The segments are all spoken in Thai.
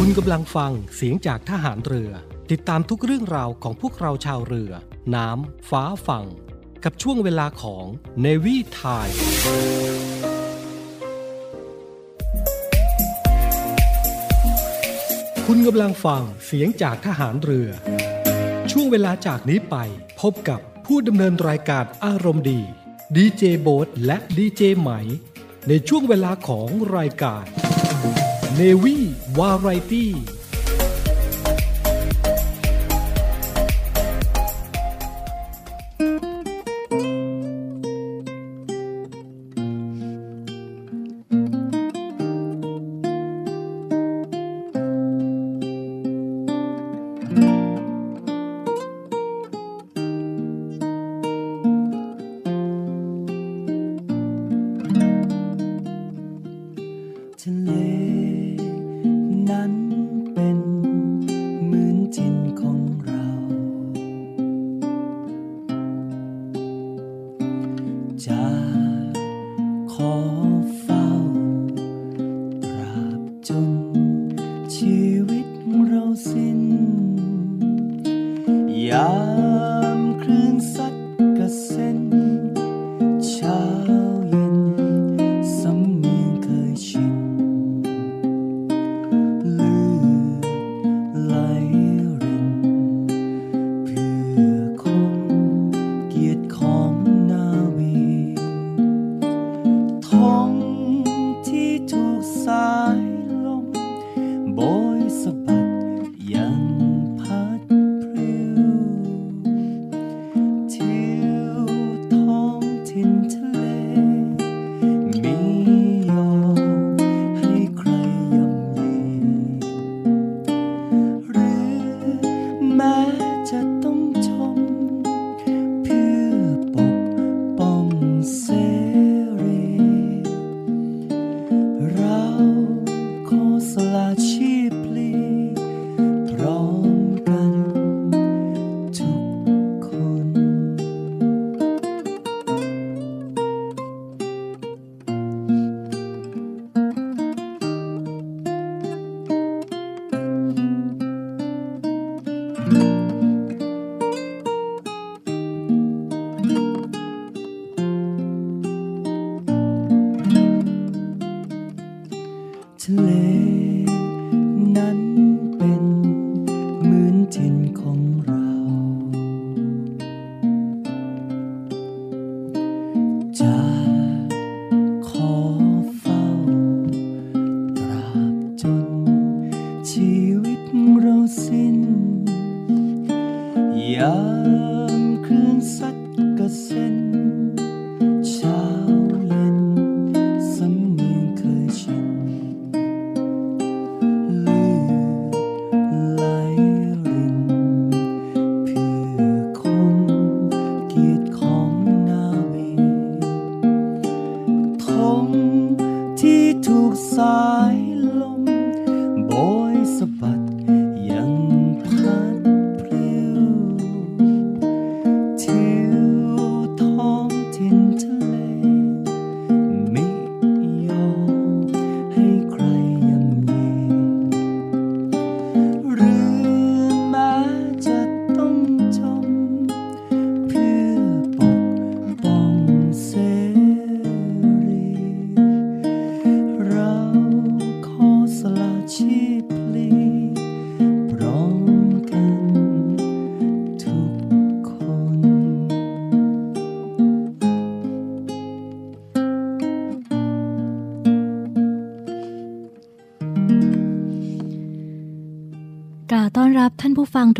คุณกำลังฟังเสียงจากทหารเรือ ติดตามทุกเรื่องราวของพวกเราชาวเรือ น้ำ ฟ้าฝั่ง กับช่วงเวลาของ Navy Time คุณกำลังฟังเสียงจากทหารเรือ ช่วงเวลาจากนี้ไป พบกับผู้ดำเนินรายการอารมณ์ดีดีเจโบ๊ทและดีเจไหม ในช่วงเวลาของรายการ mais oui boiro haity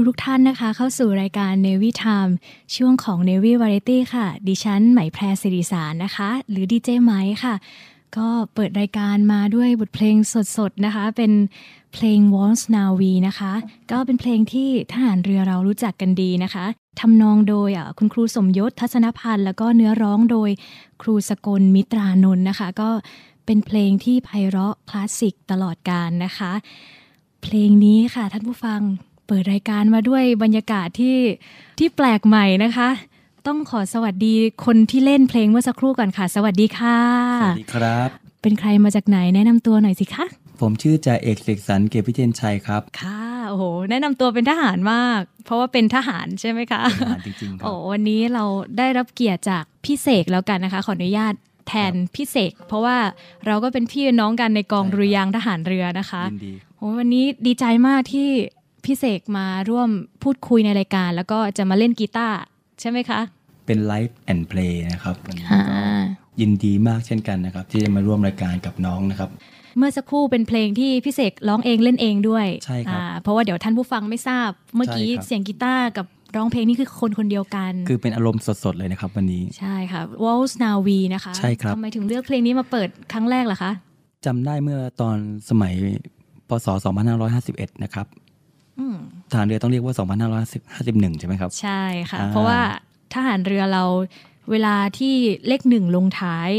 ทุกๆท่านนะคะ เข้าสู่รายการ Navy Time ช่วงของ Navy Variety ค่ะ ดิฉันไหมแพรสิริสารนะคะ หรือดีเจไหมค่ะ ก็เปิดรายการมาด้วยบทเพลงสดๆนะคะ เป็นเพลง Once Navi นะคะ ก็เป็นเพลงที่ทหารเรือเรารู้จักกันดีนะคะทำนองโดยคุณครูสมยศทัศนพันธ์ แล้วก็เนื้อร้องโดยครูสกลมิตรานนท์นะคะ ก็เป็นเพลงที่ไพเราะคลาสสิกตลอดกาลนะคะ เพลงนี้ค่ะท่านผู้ฟัง เปิดรายการมาด้วยบรรยากาศที่ที่แปลกใหม่นะคะ ต้องขอสวัสดีคนที่เล่นเพลงเมื่อสักครู่ก่อนค่ะ สวัสดีค่ะ สวัสดีครับ เป็นใครมาจากไหนแนะนำตัวหน่อยสิคะผมชื่อจ่าเอกเสกสรรเกียรติพิเทยนชัยครับ ค่ะ โอ้โห แนะนำตัวเป็นทหารมาก เพราะว่าเป็นทหารใช่ไหมคะเป็นทหารจริงๆครัโอ้บวันนี้เราได้รับเกียรติจากพี่เสกแล้วกันนะคะ ขออนุญาตแทนพี่เสก เพราะว่าเราก็เป็นพี่เป็นน้องกันในกองใช่ครับดุริยางค์ทหารเรือนะคะ ยินดีโอ้วันนี้ดีใจมากที่ พี่เสกมาร่วมพูดคุยในรายการ แล้วก็จะมาเล่นกีตาร์ใช่ไหมคะ เป็น live and play นะครับวันนี้อ่าก็ยินดีมากเช่นกันนะครับ ที่จะมาร่วมรายการกับน้องนะครับ เมื่อสักครู่เป็นเพลงที่พี่เสกร้องเองเล่นเองด้วยใช่ครับอ่าเพราะว่าเดี๋ยวท่านผู้ฟังไม่ทราบเมื่อกี้ใช่ครับเสียงกีตาร์กับร้องเพลงนี่คือคนคนเดียวกัน คือเป็นอารมณ์สดๆเลยนะครับวันนี้ใช่ค่ะ Waltz Navi นะคะใช่ครับทำไมถึงเลือกเพลงนี้มาเปิดครั้งแรกล่ะคะจำได้เมื่อตอนสมัยพศ 2551 นะครับอืม ทหารเรือต้องเรียกว่า 2551 ใช่ไหมครับ ใช่ค่ะอ่าเพราะว่าทหารเรือเราเวลาที่เลขหนึ่งลงท้าย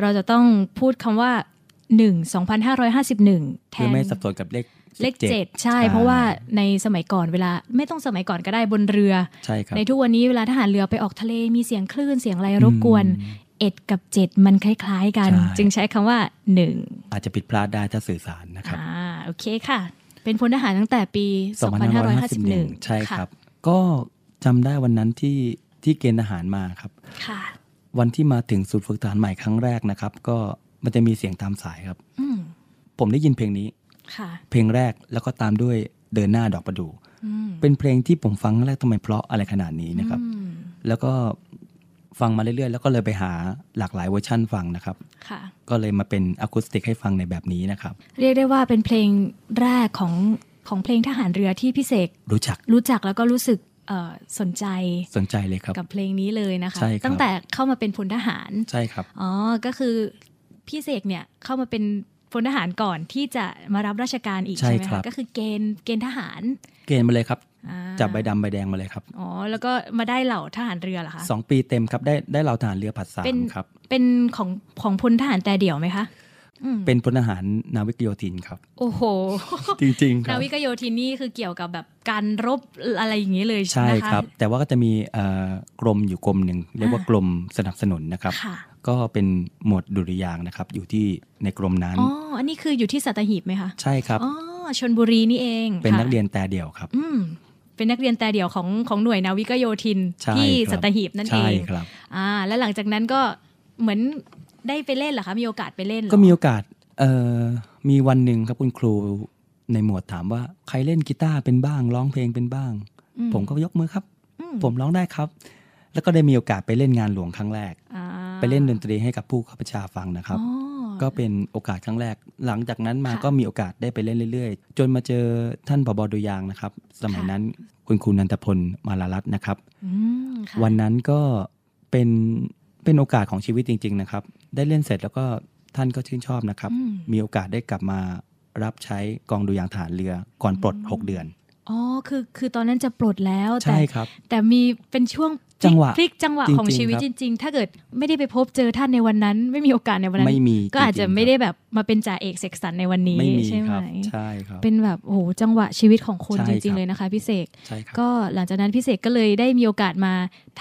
เราจะต้องพูดคำว่าหนึ่งสองพันห้าร้อยห้าสิบหนึ่งแทคือนไม่สับสนกับเลขเลข17เจ็ดใช่ เพราะว่าในสมัยก่อนเวลาไม่ต้องสมัยก่อนก็ได้บนเรือใช่ครับในทุกวันนี้เวลาทหารเรือไปออกทะเลมีเสียงคลื่นเสียงอะไรรบกวนเอ็ดกับเจ็ดมันคล้าย ๆ กันใช่จึงใช้คำว่าหนึ่งอาจจะผิดพลาดได้ถ้าสื่อสารนะครับอ่าโอเคค่ะ เป็นพลทหารตั้งแต่ปี 2551 ใช่ครับ ก็จำได้วันนั้นที่ที่เกณฑ์ทหารมาครับค่ะวันที่มาถึงศูนย์ฝึกทหารใหม่ครั้งแรกนะครับ ก็มันจะมีเสียงตามสายครับอืมผมได้ยินเพลงนี้ค่ะเพลงแรกแล้วก็ตามด้วยเดินหน้าดอกประดูอืมเป็นเพลงที่ผมฟังครั้งแรกทำไมเพราะอะไรขนาดนี้นะครับอืมแล้วก็ ฟังมาเรื่อยๆ แล้วก็เลยไปหาหลากหลายเวอร์ชั่นฟังนะครับ ค่ะ ก็เลยมาเป็นอะคูสติกให้ฟังในแบบนี้นะครับ เรียกได้ว่าเป็นเพลงแรกของของเพลงทหารเรือที่พี่เสกรู้จักรู้จักแล้วก็รู้สึกเอ่อสนใจสนใจเลยครับ กับเพลงนี้เลยนะคะใช่ครับตั้งแต่เข้ามาเป็นพลทหารใช่ครับอ๋อก็คือพี่เสกเนี่ยเข้ามาเป็น พลทหารก่อนที่จะมารับราชการอีกใช่ใช่ไหมครัคะบก็คือเกณฑ์เกณฑ์ทหาร เกณฑ์มาเลยครับอ่าจับใบดำใบแดงมาเลยครับอ๋อแล้วก็มาได้เหล่าทหารเรือเหรอคะสองปีเต็มครับได้ได้เหล่าทหารเรือผัดสาเป็มนครับ เป็นของของพลทหารแต่เดี่ยวไหมคะอืมเป็นพลทหารนาวิกโยธินครับ โอ้โห จริงๆครันาบวิกโยธินนี่คือเกี่ยวกับแบบการรบอะไรอย่างนี้เลยใช่นะคะครับ แต่ว่าก็จะมีเอ่อกรมอยู่กรมหนึ่งเรียกว่าอ่ากรมสนับสนุนนะครับค่ะ ก็เป็นหมวดดุริยางค์นะครับ อยู่ที่ในกรมนั้น อ๋อ อันนี้คืออยู่ที่สัตหีบไหมคะ ใช่ครับ อ๋อ ชนบุรีนี่เอง เป็นค่ะนักเรียนแต่เดี่ยวครับ อืม เป็นนักเรียนแต่เดี่ยวของของหน่วยนาวิกโยธินใช่ที่ครับสัตหีบนั่นเอใช่งครับ อ่า แล้วหลังจากนั้นก็เหมือนได้ไปเล่นเหรอคะ มีโอกาสไปเล่นเหรอก็มีโอกาส เอ่อ มีวันหนึ่งครับคุณครูในหมวดถามว่าใครเล่นกีตาร์เป็นบ้าง ร้องเพลงเป็นบ้างอืผมก็ยกมือครับอืผมร้องได้ครับ แล้วก็ได้มีโอกาสไปเล่นงานหลวงครั้งแรกอ่า ไปเล่นดนตรีให้กับผู้ข้าพเจ้าฟังนะครับอ๋อก็เป็นโอกาสครั้งแรก หลังจากนั้นมาค่ะก็มีโอกาสได้ไปเล่นเรื่อยๆ จนมาเจอท่านผบดุยางค์นะครับ สมัยค่ะนั้นคุณครูนันทพลมาลารัตน์นะครับอืมค่ะวันนั้นก็เป็นเป็นโอกาสของชีวิตจริง ๆ นะครับ ได้เล่นเสร็จแล้วก็ท่านก็ชื่นชอบนะครับอืมมีโอกาสได้กลับมารับใช้กองดุยางค์ฐานเรือก่อนปลด 6 เดือนอ๋อคือคือตอนนั้นจะปลดแล้วแต่ใช่ครับแต่มีเป็นช่วงพลิก จังหวะพลิกจังหวะจริงๆของชีวิตครับจริง ๆ ถ้าเกิดไม่ได้ไปพบเจอท่านในวันนั้น ไม่มีโอกาสในวันนั้นไม่มีก็อาจจะริงๆไม่ได้แบบมาเป็นจ่าเอกเสกสรรในวันนี้ไม่มีใช่ไหคมรับใช่ครับเป็นแบบโอ้โหจังหวะชีวิตของคนใช่จครัริงบๆเลยนะคะพี่เสกใช่ครับก็หลังจากนั้นพี่เสกก็เลยได้มีโอกาสมา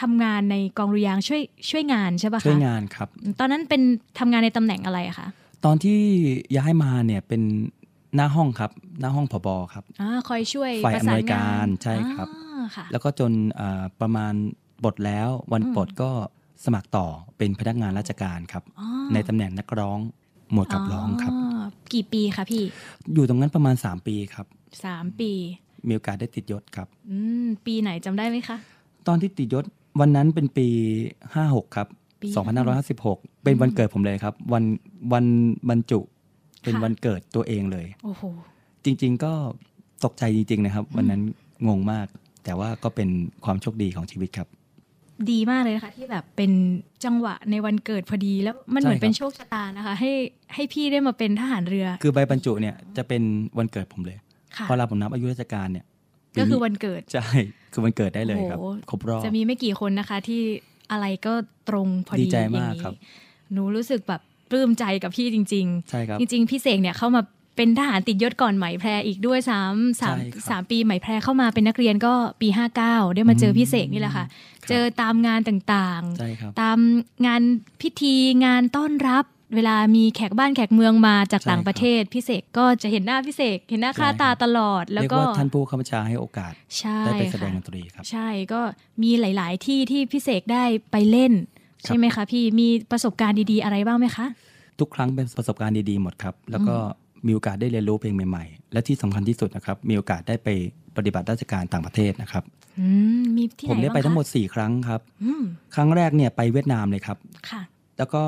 ทำงานในกองรุยางค์ช่วยช่วยงานใช่ปะคะช่วยงานครับ ตอนนั้นเป็นทำงานในตำแหน่งอะไรอะคะตอนที่ย้ายมาเนี่ยเป็นหน้าห้องครับ หน้าห้องผบครับอ่าคอยช่วยฝ่ายประสานอำนวยงากานรใช่ครับอ่าค่ะแล้วก็จนอ่าประมาณ ปลดแล้ววันอืมปลดก็สมัครต่อเป็นพนักงานราชการครับอ๋อในตำแหน่งนักร้องหมวดกับร้องครับ กี่ปีคะพี่ อยู่ตรงนั้นประมาณ 3 ปีครับสามปี มีโอกาสได้ติดยศครับอืมปีไหนจำได้ไหมคะ ตอนที่ติดยศวันนั้นเป็นปี 56 ครับปี2556 เป็นวันเกิดผมเลยครับ วันวันบรรจุเป็นค่ะวันเกิดตัวเองเลย โอ้โห จริง ๆ ก็ตกใจจริง ๆ นะครับ วันนั้นงงมาก แต่ว่าก็เป็นความโชคดีของชีวิตครับ ดีมากเลยนะคะที่แบบเป็นจังหวะในวันเกิดพอดีแล้วมันใช่เหมือนเป็นครับโชคชะตานะคะ ให้ให้พี่ได้มาเป็นทหารเรือ คือใบบรรจุเนี่ยจะเป็นวันเกิดผมเลยค่ะพอเราผมนับอายุราชการเนี่ยก็คือปีวันเกิดใช่คือวันเกิดได้เลยครับโอ้โหครบรอบจะมีไม่กี่คนนะคะ ที่อะไรก็ตรงพอดีดีใจอย่ามากงนี้ครับ หนูรู้สึกแบบปลื้มใจกับพี่จริงใช่ครับๆจริง ๆ พี่เสกเนี่ยเข้ามา เป็นทหารติดยศก่อนไหมแพรอีกด้วยสามสามใช่ครับสามปีไหมแพรเข้ามาเป็นนักเรียนก็ปี59ได้มาเจอพี่เสกนี่แหละค่ะครับเจอตามงานต่างใช่ครับๆตามงานพิธีงานต้อนรับเวลามีแขกบ้านแขกเมืองมาจากใช่ต่างประเทศพี่เสกก็จะเห็นหน้าพี่เสกเห็นหน้าค่าใช่ตาครับตลอด แล้วเรียกก็ว่าท่านผู้ข้าบัญชาให้โอกาสใช่ได้ไปแสดงค่ะดนตรีครับ ใช่ก็มีหลาย ๆ ที่ที่พี่เสกได้ไปเล่นครับใช่ไหมคะพี่มีประสบการณ์ดีๆอะไรบ้างไหมคะ ทุกครั้งเป็นประสบการณ์ดีๆหมดครับ แล้วก็ มีโอกาสได้เรียนรู้เพลงใหม่ๆ และที่สำคัญที่สุดนะครับมีโอกาสได้ไปปฏิบัติราชการต่างประเทศนะครับอืมมีที่ไหนผมได้ไปบ้างคะทั้งหมด 4 ครั้งครับอืมครั้งแรกเนี่ยไปเวียดนามเลยครับค่ะ แล้วก็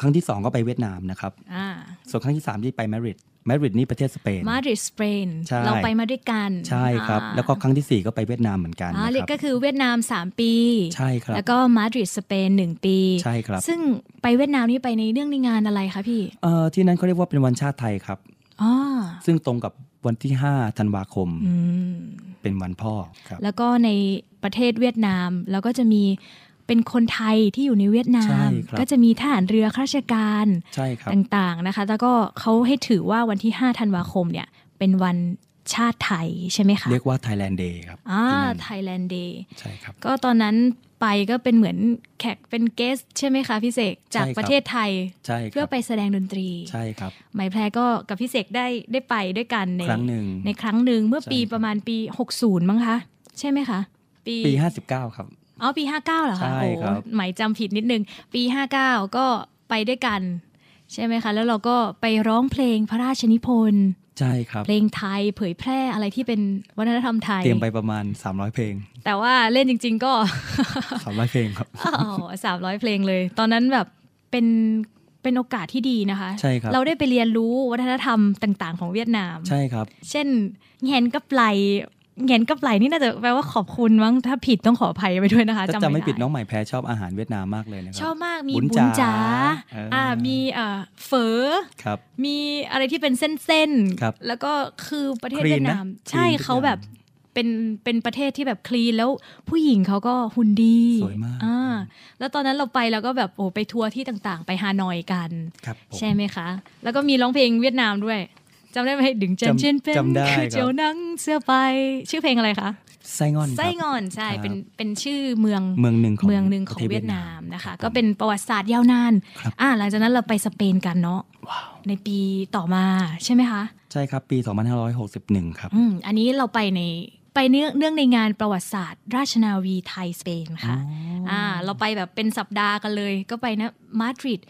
ครั้งที่ 2 ก็ไปเวียดนามนะครับอ่าส่วนครั้งที่ 3 ที่ไปมาดริด มาดริดนี่ประเทศสเปนมาดริดสเปนใช่เราไปมาด้วยกัน ใช่ครับอ่าแล้วก็ครั้งทีสี่ 4 ก็ไปเวียดนามเหมือนกันอ่านะเรียคกรับก็คือเวียดนาม 3 ปี ใช่ครับ แล้วก็มาดริดสเปนหนึ่งปี ใช่ครับ ซึ่งไปเวียดนามนี่ไปในเรื่องในงานอะไรคะพี่เอ่อที่นั้นเขาเรียกว่าเป็นวันชาติไทยครับอ๋อซึ่งตรงกับวันที่ 5 ธันวาคมอืมเป็นวันพ่อครับ แล้วก็ในประเทศเวียดนาม แล้วก็จะมี เป็นคนไทยที่อยู่ในเวียดนาใช่มครับก็จะมีทหารเรือข้าราชการใช่ครับต่างๆนะคะ แล้วก็เขาให้ถือว่าวันที่ 5 ธันวาคมเนี่ยเป็นวันชาติไทยใช่ไหมคะเรียกว่า Thailand Day ครับอ่าที่นั่น Thailand Day ใช่ครับก็ตอนนั้นไปก็เป็นเหมือนแขกเป็นเกสใช่ไหมคะพี่เสกจากใช่ครับประเทศไทยใช่คเพื่อรับไปแสดงดนตรีใช่ครับไหมแพรก็กับพี่เสกได้ได้ไปด้วยกันในครั้งหนึ่งในครั้งหนึ่งเมื่อใช่ปีครับประมาณปี 60 มั้งคะ ใช่ไหมคะ ปีปี 59 ครับ อ๋อปี 59เหรอคะใช่โอ้ครับไหมจำผิดนิดนึง ปี 59 ก็ไปด้วยกัน ใช่ไหมคะ แล้วเราก็ไปร้องเพลงพระราชนิพนธ์ใช่ครับ เพลงไทยเผยแพร่อะไรที่เป็นวัฒนธรรมไทย เตรียมไปประมาณ 300 เพลง แต่ว่าเล่นจริง ๆ ก็ 300 เพลงครับอ๋อสามร้อยเพลงเลย ตอนนั้นแบบเป็นเป็นโอกาสที่ดีนะคะ ใช่ครับ เราได้ไปเรียนรู้วัฒนธรรมต่าง ๆ ของเวียดนาม ใช่ครับ เช่นแงนกับไหล แงนกับไหลนี่น่าจะแปลว่าขอบคุณมั้งถ้าผิดต้องขออภัยไปด้วยนะคะถ้าจำไม่ผิดด้น้องใหม่แพ้ชอบอาหารเวียดนามมากเลยนะครัชอบมากมีบุญบุญจ๋าจ๋าเอออ่อ่ามีเอ่อเฝอครับมีอะไรที่เป็นเส้นครับๆแล้วก็คือประเทศคลีนเวียดนามนะใช่คลีนทุกเขาอย่างแบบเป็นเป็นประเทศที่แบบคลีนแล้วผู้หญิงเขาก็หุ่นดีสวยมากอ่าแล้วตอนนั้นเราไปแล้วก็แบบโอ้ไปทัวร์ที่ต่างๆ ไปฮานอยกันครับผมใช่ไหมคะ แล้วก็มีร้องเพลงเวียดนามด้วย จำได้ไหมดึงเจนจำเจนเป็นจำได้คือครับเจียวนังเสื้อไป ชื่อเพลงอะไรคะไส้งอนครับไส้งอนใช่ครับเป็นเป็นชื่อเมืองเมืองหนึ่งของเมืองหนึ่งของประทศเวียดนามนะคะรับก็เป็นประวัติศาสตร์ยาวนานครับอ่าหลังจากนั้นเราไปสเปนกันเนาะว้าวในปีต่อมาใช่ไหมคะ ใช่ครับปี 2561 ครับอืมอันนี้เราไปในไปเนื่องเนื่องในงานประวัติศาสตร์ ราชนาวีไทยสเปนค่ะอ่าเราไปแบบเป็นสัปดาห์กันเลย ก็ไปนะมาดริด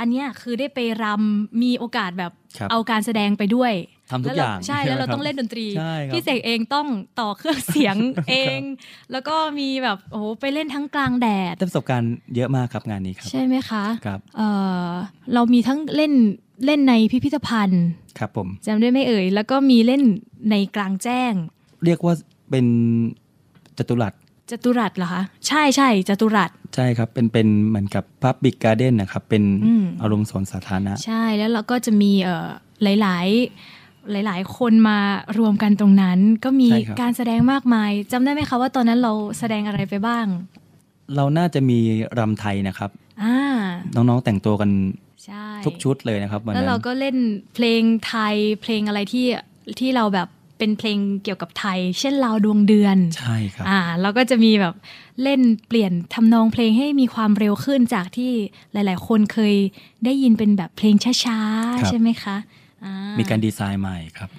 อันเนี้ยคือได้ไปรำมีโอกาสแบบครับ เอาการแสดงไปด้วยทำทุกแล้วเรอย่างใช่แล้วเราใช่ไหมครับต้องเล่นดนตรีใช่ครับพี่เสกเองต้องต่อเครื่องเสียงเอง แล้วก็มีแบบโอ้โหไปเล่นทั้งกลางแดดได้ประสบการณ์เยอะมากครับงานนี้ครับใช่ไหมคะครับเออเรามีทั้งเล่นเล่นในพิพิธภัณฑ์ครับผมจำได้ไหมเอ่ย แล้วก็มีเล่นในกลางแจ้ง เรียกว่าเป็นจตุรัส จตุรัสเหรอคะใช่ใช่จตุรัสใช่ครับเป็นเป็นเหมือนกับ Public Garden นะครับ เป็นอืมอารมณ์สวนสาธารณะ ใช่แล้วเราก็จะมีเอ่อหลาย ๆ หลาย ๆ คนมารวมกันตรงนั้น ก็มีใช่ครับการแสดงมากมายจำได้ไหมคะว่าตอนนั้นเราแสดงอะไรไปบ้าง เราน่าจะมีรำไทยนะครับอ่าน้อง ๆ แต่งตัวกันใช่ทุกชุดเลยนะครับวันแล้วนั้นเราก็เล่นเพลงไทยเพลงอะไรที่ที่เราแบบ เป็นเพลงเกี่ยวกับไทย เช่นลาวดวงเดือนใช่ครับอ่าเราก็จะมีแบบเล่นเปลี่ยนทำนองเพลงให้มีความเร็วขึ้นจากที่หลาย ๆ คนเคยได้ยินเป็นแบบเพลงช้าครับๆใช่ไหมคะอ่ามีการดีไซน์ใหม่ครับ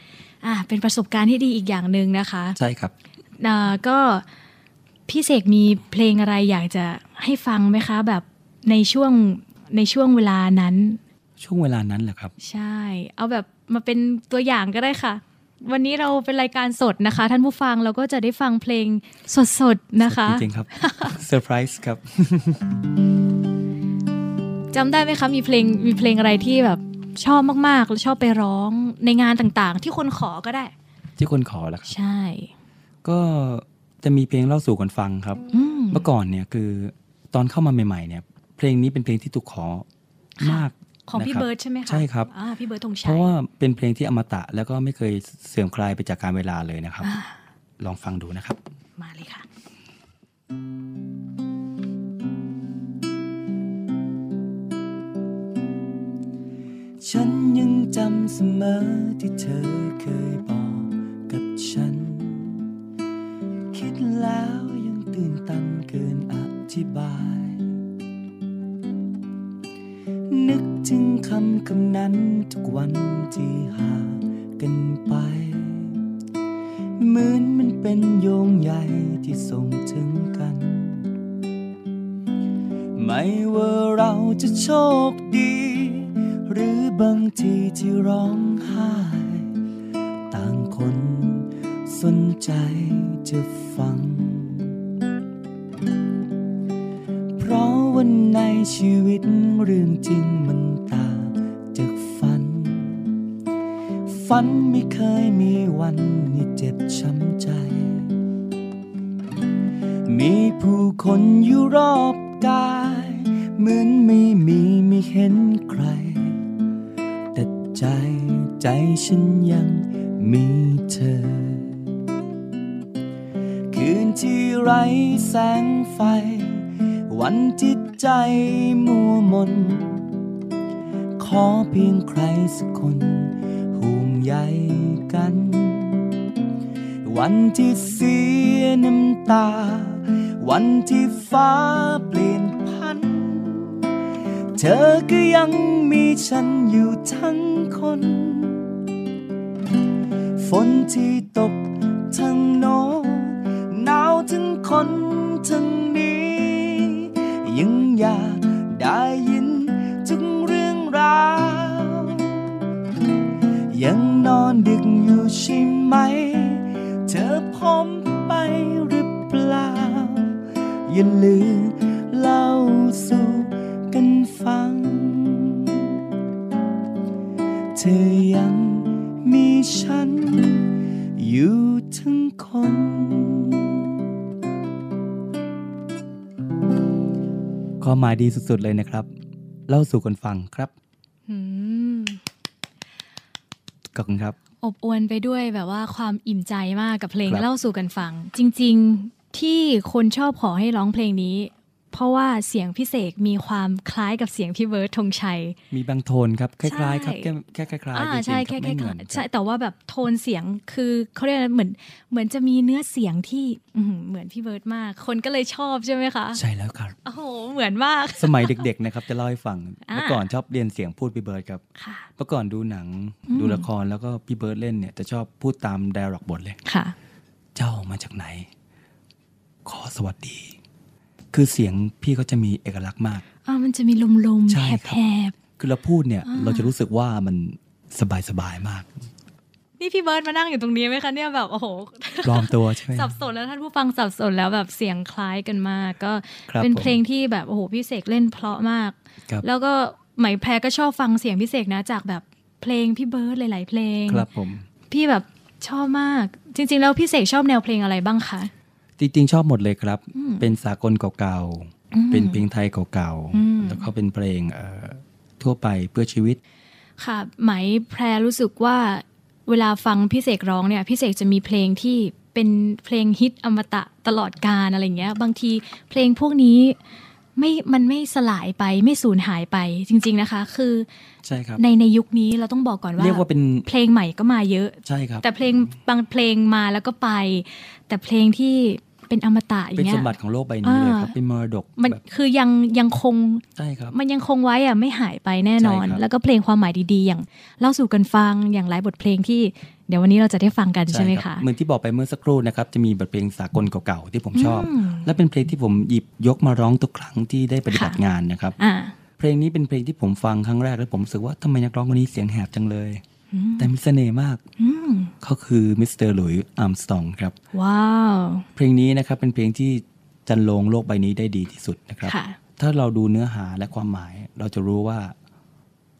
อ่าเป็นประสบการณ์ที่ดีอีกอย่างหนึ่งนะคะ ใช่ครับอ่าก็พี่เสกมีเพลงอะไรอยากจะให้ฟังไหมคะ แบบในช่วงในช่วงเวลานั้น ช่วงเวลานั้นแหละครับ ใช่ เอาแบบมาเป็นตัวอย่างก็ได้ค่ะ วันนี้เราเป็นรายการสดนะคะ ท่านผู้ฟังเราก็จะได้ฟังเพลงสดๆนะคะ จริงๆครับเซอร์ไพรส์ครับจำได้ไหมคะมีเพลงมีเพลงอะไรที่แบบชอบมากๆแล้วชอบไปร้องในงานต่างๆ ที่คนขอก็ได้ ที่คนขอแล้วครับใช่ ก็จะมีเพลงเล่าสู่กันฟังครับอืมเมื่อก่อนเนี่ยคือตอนเข้ามาใหม่ๆเนี่ย เพลงนี้เป็นเพลงที่ถูกขอมาก ของพี่นะคเบิร์ดใช่ไหมคะใช่ครับอ่าพี่เบิร์ดธงเพชัยราะว่าเป็นเพลงที่อมตะแล้วก็ไม่เคยเสื่อมคลายไปจากการเวลาเลยนะครับอ่าลองฟังดูนะครับ มาเลยค่ะฉันยังจำเสมอที่เธอเคยบอกกับฉัน คิดแล้วยังตื่นตันเกินอธิบาย ถึงคำคำนึกถึงที่ห่างกันไป เหมือนมันเป็นโยงใยที่ส่งถึงกัน ไม่ว่าเราจะโชคดี หรือบางทีที่ร้องไห้ ต่างคนสนใจจะฟัง เพราะวันในชีวิตเรื่องจริงมัน ฝันไม่เคยมีวันให้เจ็บช้ำใจ มีผู้คนอยู่รอบกาย เหมือนไม่มีไม่เห็นใคร แต่ใจใจฉันยังมีเธอ คืนที่ไร้แสงไฟ วันที่ใจมัวมน ขอเพียงใครสักคน ใยกัน วันที่เสียน้ำตา วันที่ฟ้าเปลี่ยนพัน เธอก็ยังมีฉันอยู่ทั้งคน ฝนที่ตกทั้งโน้นหนาวถึงคน ดึกอยู่ใช่ไหม เธอพร้อมไปหรือเปล่า อย่าลืมเล่าสู่กันฟัง เธอยังมีฉัน อยู่ทั้งคน ความหมายดีสุดๆเลยนะครับ เล่าสู่กันฟังครับอืมขอบคุณครับ อบอวลไปด้วยแบบว่าความอิ่มใจมากกับเพลงครับเล่าสู่กันฟัง จริง ๆ ที่คนชอบขอให้ร้องเพลงนี้ เพราะว่าเสียงพี่เสกมีความคล้ายกับเสียงพี่เบิร์ดธงชัย มีบางโทนครับคล้ายๆครับใช่แค่แค่คล้ายๆอ่าจริงๆใช่รับแค่ไม่แค่เหมือนใช่แต่ว่าแบบโทนเสียงคือเขาเรียกอะไรเหมือนเหมือนจะมีเนื้อเสียงที่อื้อหือเหมือนพี่เบิร์ดมาก คนก็เลยชอบใช่ไหมคะใช่แล้วครับโอ้โหเหมือนมาก สมัยเด็กๆนะครับจะเล่าให้ฟังอ่าเมื่อก่อนชอบเลียนเสียงพูดพี่เบิร์ดครับค่ะเมื่อก่อนดูหนังอืมดูละครแล้วก็พี่เบิร์ดเล่นเนี่ยจะชอบพูดตาม dialogue บทเลยค่ะ เจ้ามาจากไหน ขอสวัสดี คือเสียงพี่เขาจะมีเอกลักษณ์มากอ่ามันจะมีลมใช่ๆครับแผบคือเราพูดเนี่ยอ่าเราจะรู้สึกว่ามันสบายๆมากๆนี่พี่เบิร์ดมานั่งอยู่ตรงนี้ไหมคะเนี่ยแบบโอ้โหปลอมตัวใช่ไหมสับสนแล้วท่านผู้ฟังสับสนแล้วแบบเสียงคล้ายกันมาก ก็ครับเป็นผมเพลงที่แบบโอ้โหพี่เสกเล่นเพราะมากครับแล้วก็ไหมแพรก็ชอบฟังเสียงพี่เสกนะจากแบบเพลงพี่เบิร์ดหลาย ๆ เพลงครับผมพี่แบบชอบมากจริง ๆ แล้วพี่เสกชอบแนวเพลงอะไรบ้างคะ จริงๆ ชอบหมดเลยครับอืมเป็นสากลเก่าอืมๆเป็นเพลงไทยเก่าอืมๆแล้วก็เป็นเพลงเอ่อทั่วไปเพื่อชีวิต ค่ะ ไหมแพรรู้สึกว่าเวลาฟังพี่เสกร้องเนี่ยพี่เสกจะมีเพลงที่เป็นเพลงฮิตอมตะตลอดกาลอะไรเงี้ย บางทีเพลงพวกนี้ไม่มันไม่สลายไปไม่สูญหายไปจริง ๆนะคะ คือใช่ครับในในยุคนี้เราต้องบอกก่อนว่าเรียกว่าเป็นเพลงใหม่ก็มาเยอะใช่ครับ แต่เพลงบางเพลงมาแล้วก็ไป แต่เพลงที่ เป็นอมตะอเป็นย่างเงี้สยมบัติของโลกใบนี้เลยครับอ่าเป็นมรดกมันแบบคือยังยังคงใช่ครับมันยังคงไว้อะไม่หายไปแน่นอนใช่ครับแล้วก็เพลงความหมายดีๆ อย่างเล่าสู่กันฟังอย่างหลายบทเพลงที่เดี๋ยววันนี้เราจะได้ฟังกันใช่ไหมรัคะบเหมือนที่บอกไปเมื่อสักครู่นะครับจะมีบทเพลงสากลเก่าๆที่ผมชอบอืมและเป็นเพลงที่ผมหยิบยกมาร้องทุกครั้งที่ได้ปฏิบัติค่ะงานนะครับอ่าเพลงนี้เป็นเพลงที่ผมฟังครั้งแรกแล้วผมรู้สึกว่าทำไมนักร้องคนนี้เสียงแหบจังเลยอืมแต่มีเสน่ห์มาก อืมเขาคือมิสเตอร์หลุยส์อาร์มสตรองครับ ว้าว เพลงนี้นะครับเป็นเพลงที่จรรโลงโลกใบนี้ได้ดีที่สุดนะครับค่ะถ้าเราดูเนื้อหาและความหมายเราจะรู้ว่า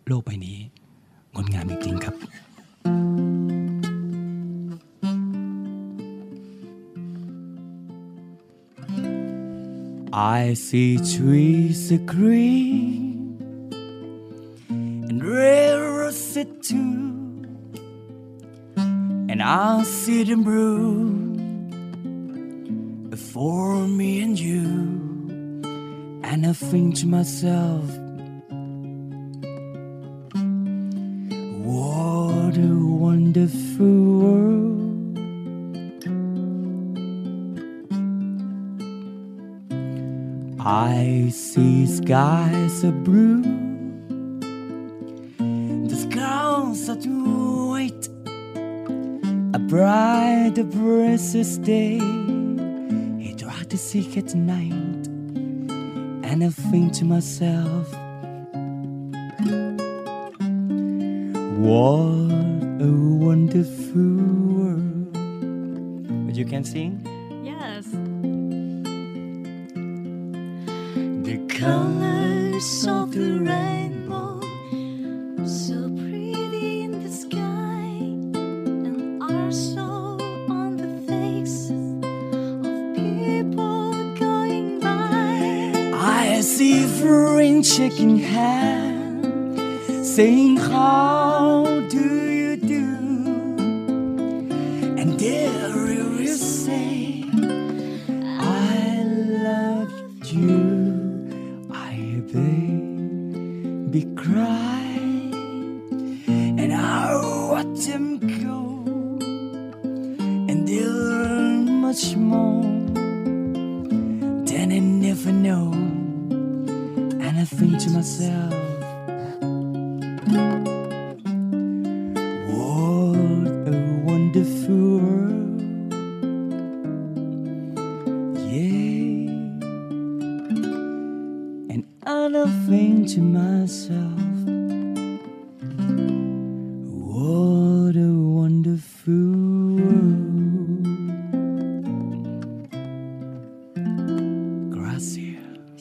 โลกใบนี้งดงามจริงๆครับ I see trees of green and railroads too, and I'll sit and bloom before me and you. And I think to myself, what a wonderful world. I see skies of blue, precious day. He tried to seek at night, and I think to myself, sem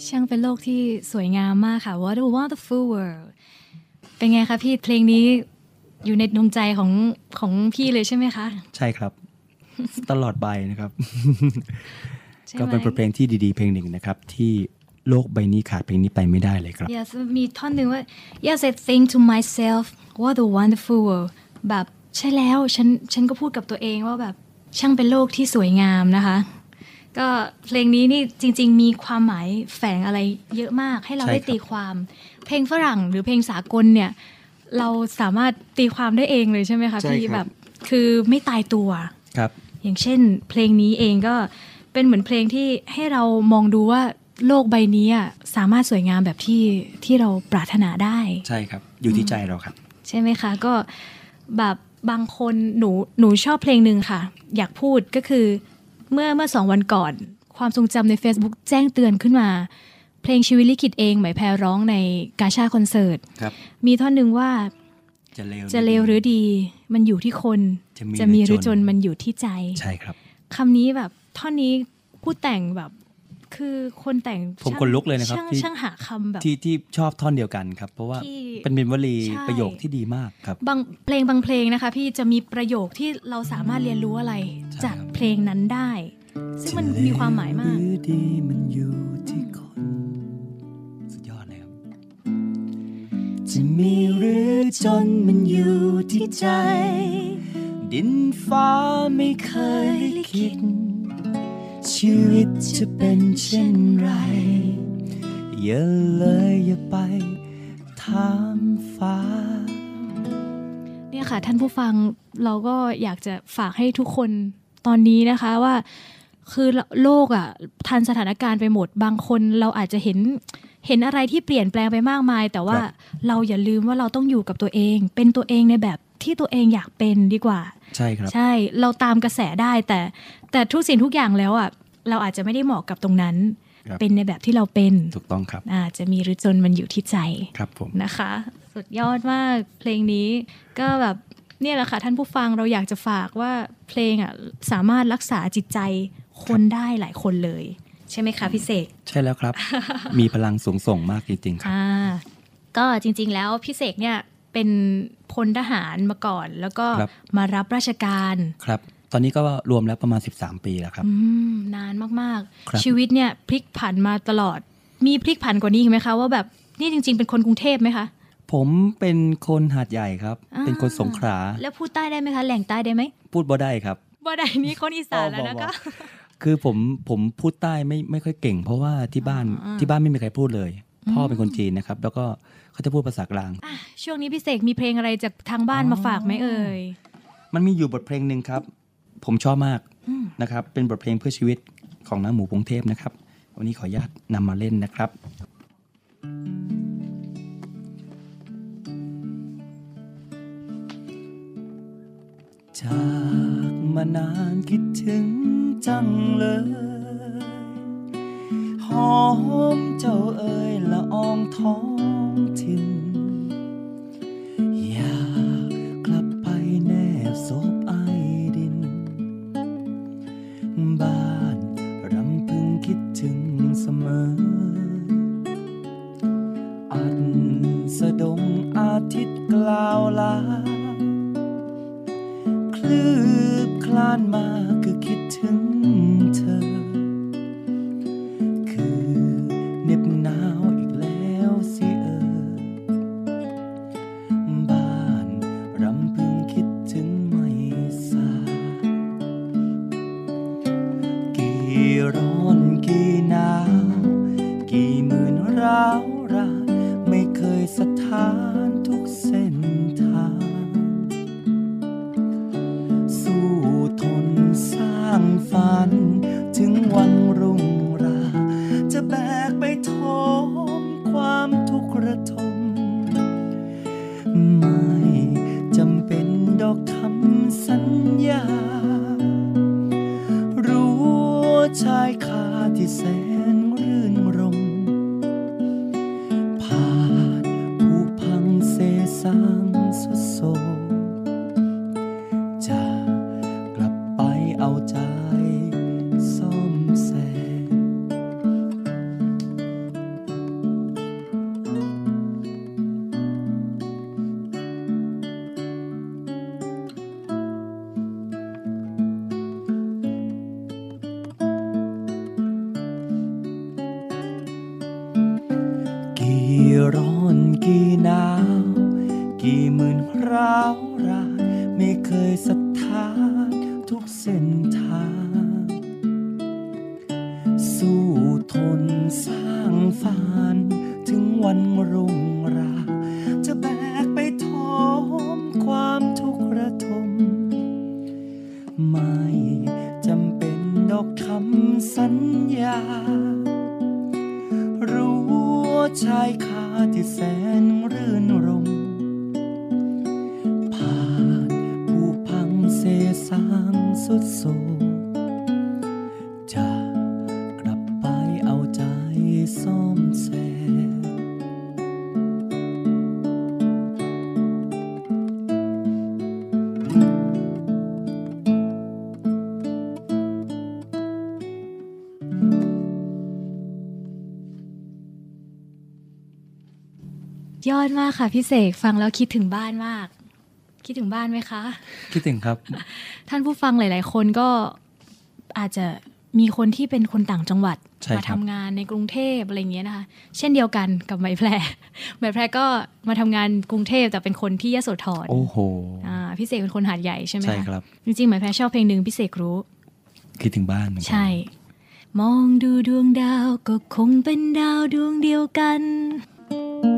ช่างเป็นโลกที่สวยงามมากค่ะ What a wonderful world เป็นไงคะพี่เพลงนี้อยู่ในดวงใจของของพี่เลยใช่ไหมคะ ใช่ครับ ตลอดไปนะครับใช่ไหมก็เป็นบทเพลงที่ดีๆ เพลงหนึ่งนะครับ ที่โลกใบนี้ขาดเพลงนี้ไปไม่ได้เลยครับ Yes มีท่อนหนึ่งว่า Yes I think to myself what a wonderful world แบบใช่แล้วฉันฉันก็พูดกับตัวเองว่าแบบช่างเป็นโลกที่สวยงามนะคะ ก็เพลงนี้นี่จริง ๆ มีความหมายแฝงอะไรเยอะมากให้เราใช่ได้ครับตีความ เพลงฝรั่งหรือเพลงสากลเนี่ย เราสามารถตีความได้เองเลยใช่ไหมคะพี่แบบคือไม่ตายตัวครับ อย่างเช่น เพลงนี้เองก็เป็นเหมือนเพลงที่ให้เรามองดูว่าโลกใบนี้อะสามารถสวยงามแบบที่ที่เราปรารถนาได้ ใช่ครับ อยู่ที่ใจเราครับ ใช่ไหมคะ ก็แบบบางคนหนูหนูชอบเพลงหนึ่งค่ะ อยากพูดก็คือ เมื่อเมื่อสองวันก่อน ความทรงจำใน Facebook แจ้งเตือนขึ้นมา เพลงชีวิตลิขิตเองหมายแพรร้องในกาชาดคอนเสิร์ตครับมีท่อนหนึ่งว่าจะเลวจะเลวหรือดี มันอยู่ที่คนจะมีจะมีหหรืรืออจจนนมันอยู่ที่ใจใช่ครับคำนี้แบบท่อนนี้ผู้แต่งแบบ คือคนแต่งผมช่างขนลุกเลยนะครับช่างที่ช่างหาคำแบบที่ที่ชอบท่อนเดียวกันครับ เพราะว่าที่เป็นเป็นวลีใช่ประโยคที่ดีมากครับบางเพลงบางเพลงนะคะ พี่จะมีประโยคที่เราสามารถเรียนรู้อะไรใช่จากครับเพลงนั้นได้ ซึ่งมันมีความหมายมากจะเลวหรือดีมันอยู่ที่คนสุดยอดเลยครับจะมีหรือจนมันอยู่ที่ใจ ดินฟ้าไม่เคยลิขิต ชีวิตจะเป็นเช่นไร อย่าเลยอย่าไปถามฟ้า เนี่ยค่ะท่านผู้ฟังเราก็อยากจะฝากให้ทุกคนตอนนี้นะคะว่าคือโลกอะทันสถานการณ์ไปหมดบางคนเราอาจจะเห็นเห็นอะไรที่เปลี่ยนแปลงไปมากมาย แต่ว่าครับเราอย่าลืมว่าเราต้องอยู่กับตัวเอง เป็นตัวเองในแบบ ที่ตัวเองอยากเป็นดีกว่า ใช่ครับใช่เราตามกระแสได้แต่แต่ทุกสิ่งทุกอย่างแล้วอะเราอาจจะไม่ได้เหมาะกับตรงนั้นครับเป็นในแบบที่เราเป็นถูกต้องครับอาจจะมีหรือจนมันอยู่ที่ใจครับผมนะคะ สุดยอดมากเพลงนี้ก็แบบเนี่ยแหละค่ะท่านผู้ฟังเราอยากจะฝากว่าเพลงอะสามารถรักษาจิตใจคนได้หลายคนเลย ใช่ไหมคะพี่เสกใช่แล้วครับ มีพลังสูงส่งมากจริงๆครับอ่าก็จริง ๆ แล้วพี่เสกเนี่ย เป็นพลทหารมาก่อน แล้วก็ครับมารับราชการครับตอนนี้ก็รวมแล้วประมาณ 13 ปีแล้วครับอืมนานมากครับๆชีวิตเนี่ยพลิกผันมาตลอด มีพลิกผันกว่านี้อีกไหมคะ ว่าแบบนี่จริง ๆ เป็นคนกรุงเทพไหมคะ ผมเป็นคนหาดใหญ่ครับอ่าเป็นคนสงขลาแล้วพูดใต้ได้ไหมคะ แหล่งใต้ได้ไหม พูดบ่ได้ครับบ่ได้นี่คนอีสานแล้วนะคะคือผมผมพูดใต้ไม่ไม่ค่อยเก่ง เพราะว่าที่บ้านอ่าที่บ้านไม่มีใครพูดเลย พ่อเป็นคนจีนนะครับ แล้วก็เขาจะพูดภาษากลางอะช่วงนี้พี่เสกมีเพลงอะไรจากทางบ้านมาฝากไหมเอ่ย มันมีอยู่บทเพลงหนึ่งครับ ผมชอบมากอืมนะครับ เป็นบทเพลงเพื่อชีวิตของน้าหมูพงเทพนะครับ วันนี้ขออนุญาตนำมาเล่นนะครับ จากมานานคิดถึงจังเลย หอมเจ้าเอ่ยละอองท้องถิ่นอยากกลับไปแนบศพไอดิน บ้านรำพึงคิดถึงเสมอ อันสะดงอาทิตย์กล่าวลา คลืบคลานมาคือคิดถึง ที่แสนรื่นรม ผ่านผู้พังเสสางสุดโทม ยอดมากค่ะพี่เสกฟังแล้วคิดถึงบ้านมาก คิดถึงบ้านไหมคะ คิดถึงครับ ท่านผู้ฟังหลาย ๆ คนก็อาจจะมีคนที่เป็นคนต่างจังหวัดใช่ครับมาทำงานในกรุงเทพอะไรอย่างเงี้ยนะคะ เช่นเดียวกันกับไหมแพรไหมแพรก็มาทำงานกรุงเทพแต่เป็นคนที่ยโสธรโอ้โหอ่าพี่เสกเป็นคนหาดใหญ่ใช่ไหมะใช่ครับ จริงๆไหมแพรชอบเพลงหนึ่งพี่เสกรู้ คิดถึงบ้านเหมือนกัใช่ มองดูดวงดาวก็คงเป็นดาวดวงเดียวกันม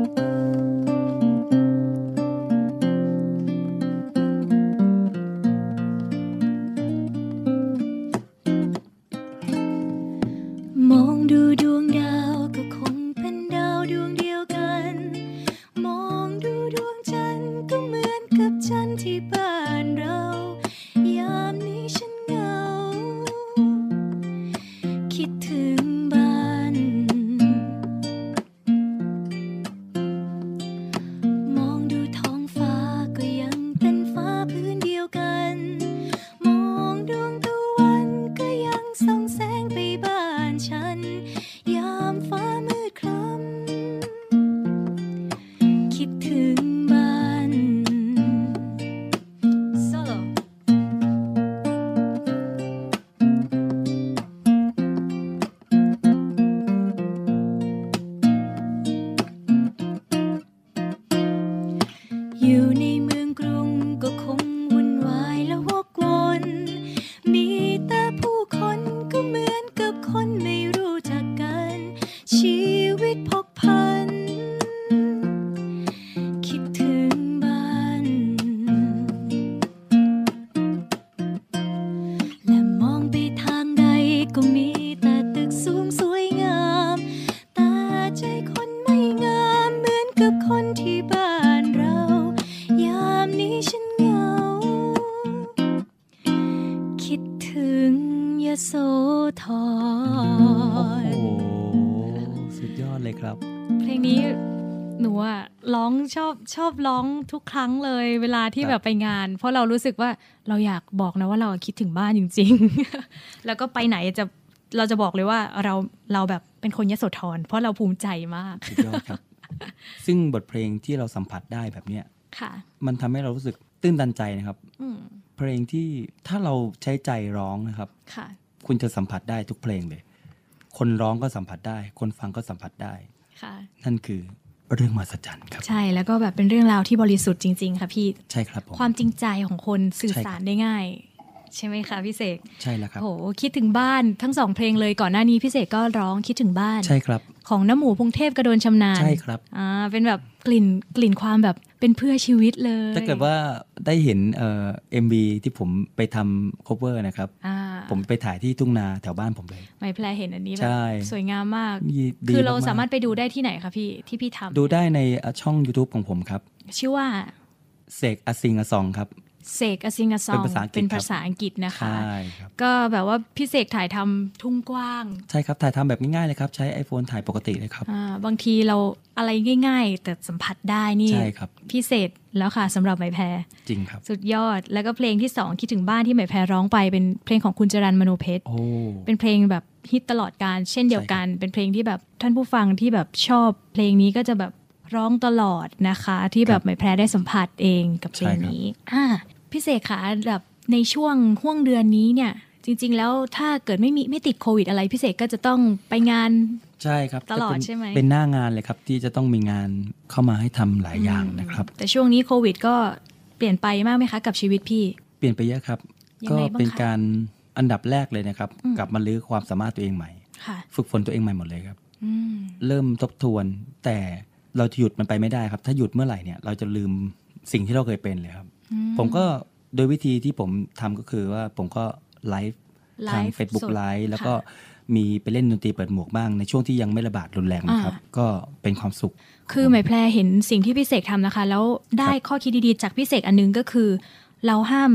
ทุกครั้งเลยเวลาที่ครับแบบไปงาน เพราะเรารู้สึกว่าเราอยากบอกนะว่าเราคิดถึงบ้านจริง ๆ แล้วก็ไปไหนจะเราจะบอกเลยว่าเราเราแบบเป็นคนยโสธรเพราะเราภูมิใจมากสุดยอดครับ ซึ่งบทเพลงที่เราสัมผัสได้แบบเนี้ยค่ะมันทำให้เรารู้สึกตื้นตันใจนะครับอืมเพลงที่ถ้าเราใช้ใจร้องนะครับค่ะคุณจะสัมผัสได้ทุกเพลงเลย คนร้องก็สัมผัสได้ คนฟังก็สัมผัสได้ค่ะนั่นคือ เรื่องมหัศจรรย์ครับใช่แล้วก็แบบเป็นเรื่องราวที่บริสุทธิ์จริง ๆ ค่ะพี่ใช่ครับผมความจริงใจของคนสื่อใช่ครับสารได้ง่าย ใช่ไหมคะพี่เสกใช่แล้วครับโหคิดถึงบ้านทั้งสองเพลงเลยก่อนหน้านี้พี่เสกก็ร้องคิดถึงบ้านใช่ครับ ของน้ำหมูพงเทพกระโดนชำนาญใช่ครับอ่าเป็นแบบกลิ่นกลิ่นความแบบเป็นเพื่อชีวิตเลย ถ้าเกิดว่าได้เห็นเอ่อ็มบีที่ผมไปทำ cover นะครับอ่าผมไปถ่ายที่ทุ่งนาแถวบ้านผมเลย ไม่แพลเห็นอันนี้แบใช่บสวยงามมากดีดีคือเรากๆสามารถไปดูได้ที่ไหนคะพี่ที่พี่ทำดูได้ในช่อง YouTube ของผมครับ ชื่อว่าเสก sing a song ครับ เสก sing a song เป็นภาษาอังกฤษเป็นครับภาษาอังกฤษนะคะใช่ครับก็แบบว่าพี่เสกถ่ายทำทุ่งกว้าง ใช่ครับ ถ่ายทำแบบง่ายๆเลยครับ ใช้ iPhone ถ่ายปกติเลยครับอ่าบางทีเราอะไรง่าย ๆ แต่สัมผัสได้นี่ใช่ครับพิเศษแล้วค่ะสำหรับไหมแพรจริงครับ สุดยอดแล้วก็เพลงที่สองคิดถึงบ้านที่ไหมแพรร้องไปเป็นเพลงของคุณจรัลมโนเพ็ชรโอ้เป็นเพลงแบบฮิตตลอดการเช่นเดียวกัน เป็นเพลงที่แบบท่านผู้ฟังที่แบบชอบเพลงนี้ก็จะแบบร้องตลอดนะคะ ที่แบบไหมแพรได้สัมผัสเองกับเพลงนี้อ่า พี่เสกขาแบบในช่วงห่วงเดือนนี้เนี่ย จริง ๆ แล้วถ้าเกิดไม่มีไม่ติดโควิดอะไรพี่เสกก็จะต้องไปงานใช่ครับตลอดจะเป็นใช่ไหมเป็นหน้างานเลยครับที่จะต้องมีงานเข้ามาให้ทำหลายอย่างนะครับ แต่ช่วงนี้โควิดก็เปลี่ยนไปมากไหมคะกับชีวิตพี่ เปลี่ยนไปเยอะครับยังก็ไงบ้างคะเป็นการอันดับแรกเลยนะครับอืมกลับมาลื้อความสามารถตัวเองใหม่ค่ะฝึกฝนตัวเองใหม่หมดเลยครับอืมเริ่มทบทวนแต่เราจะหยุดมันไปไม่ได้ครับ ถ้าหยุดเมื่อไหร่เนี่ยเราจะลืมสิ่งที่เราเคยเป็นเลยครับอื ผมก็โดยวิธีที่ผมทำก็คือว่าผมก็ไลฟ์ทางไลฟ์ Facebook สดไลฟ์แล้วก็ค่ะมีไปเล่นดนตรีเปิดหมวกบ้างในช่วงที่ยังไม่ระบาดรุนแรงนะครับอ่าก็เป็นความสุข คือหมายแพรเห็นสิ่งที่พี่เสกทำนะคะ แล้วได้ครับข้อคิดดีๆจากพี่เสกอันนึงก็คือ เราห้าม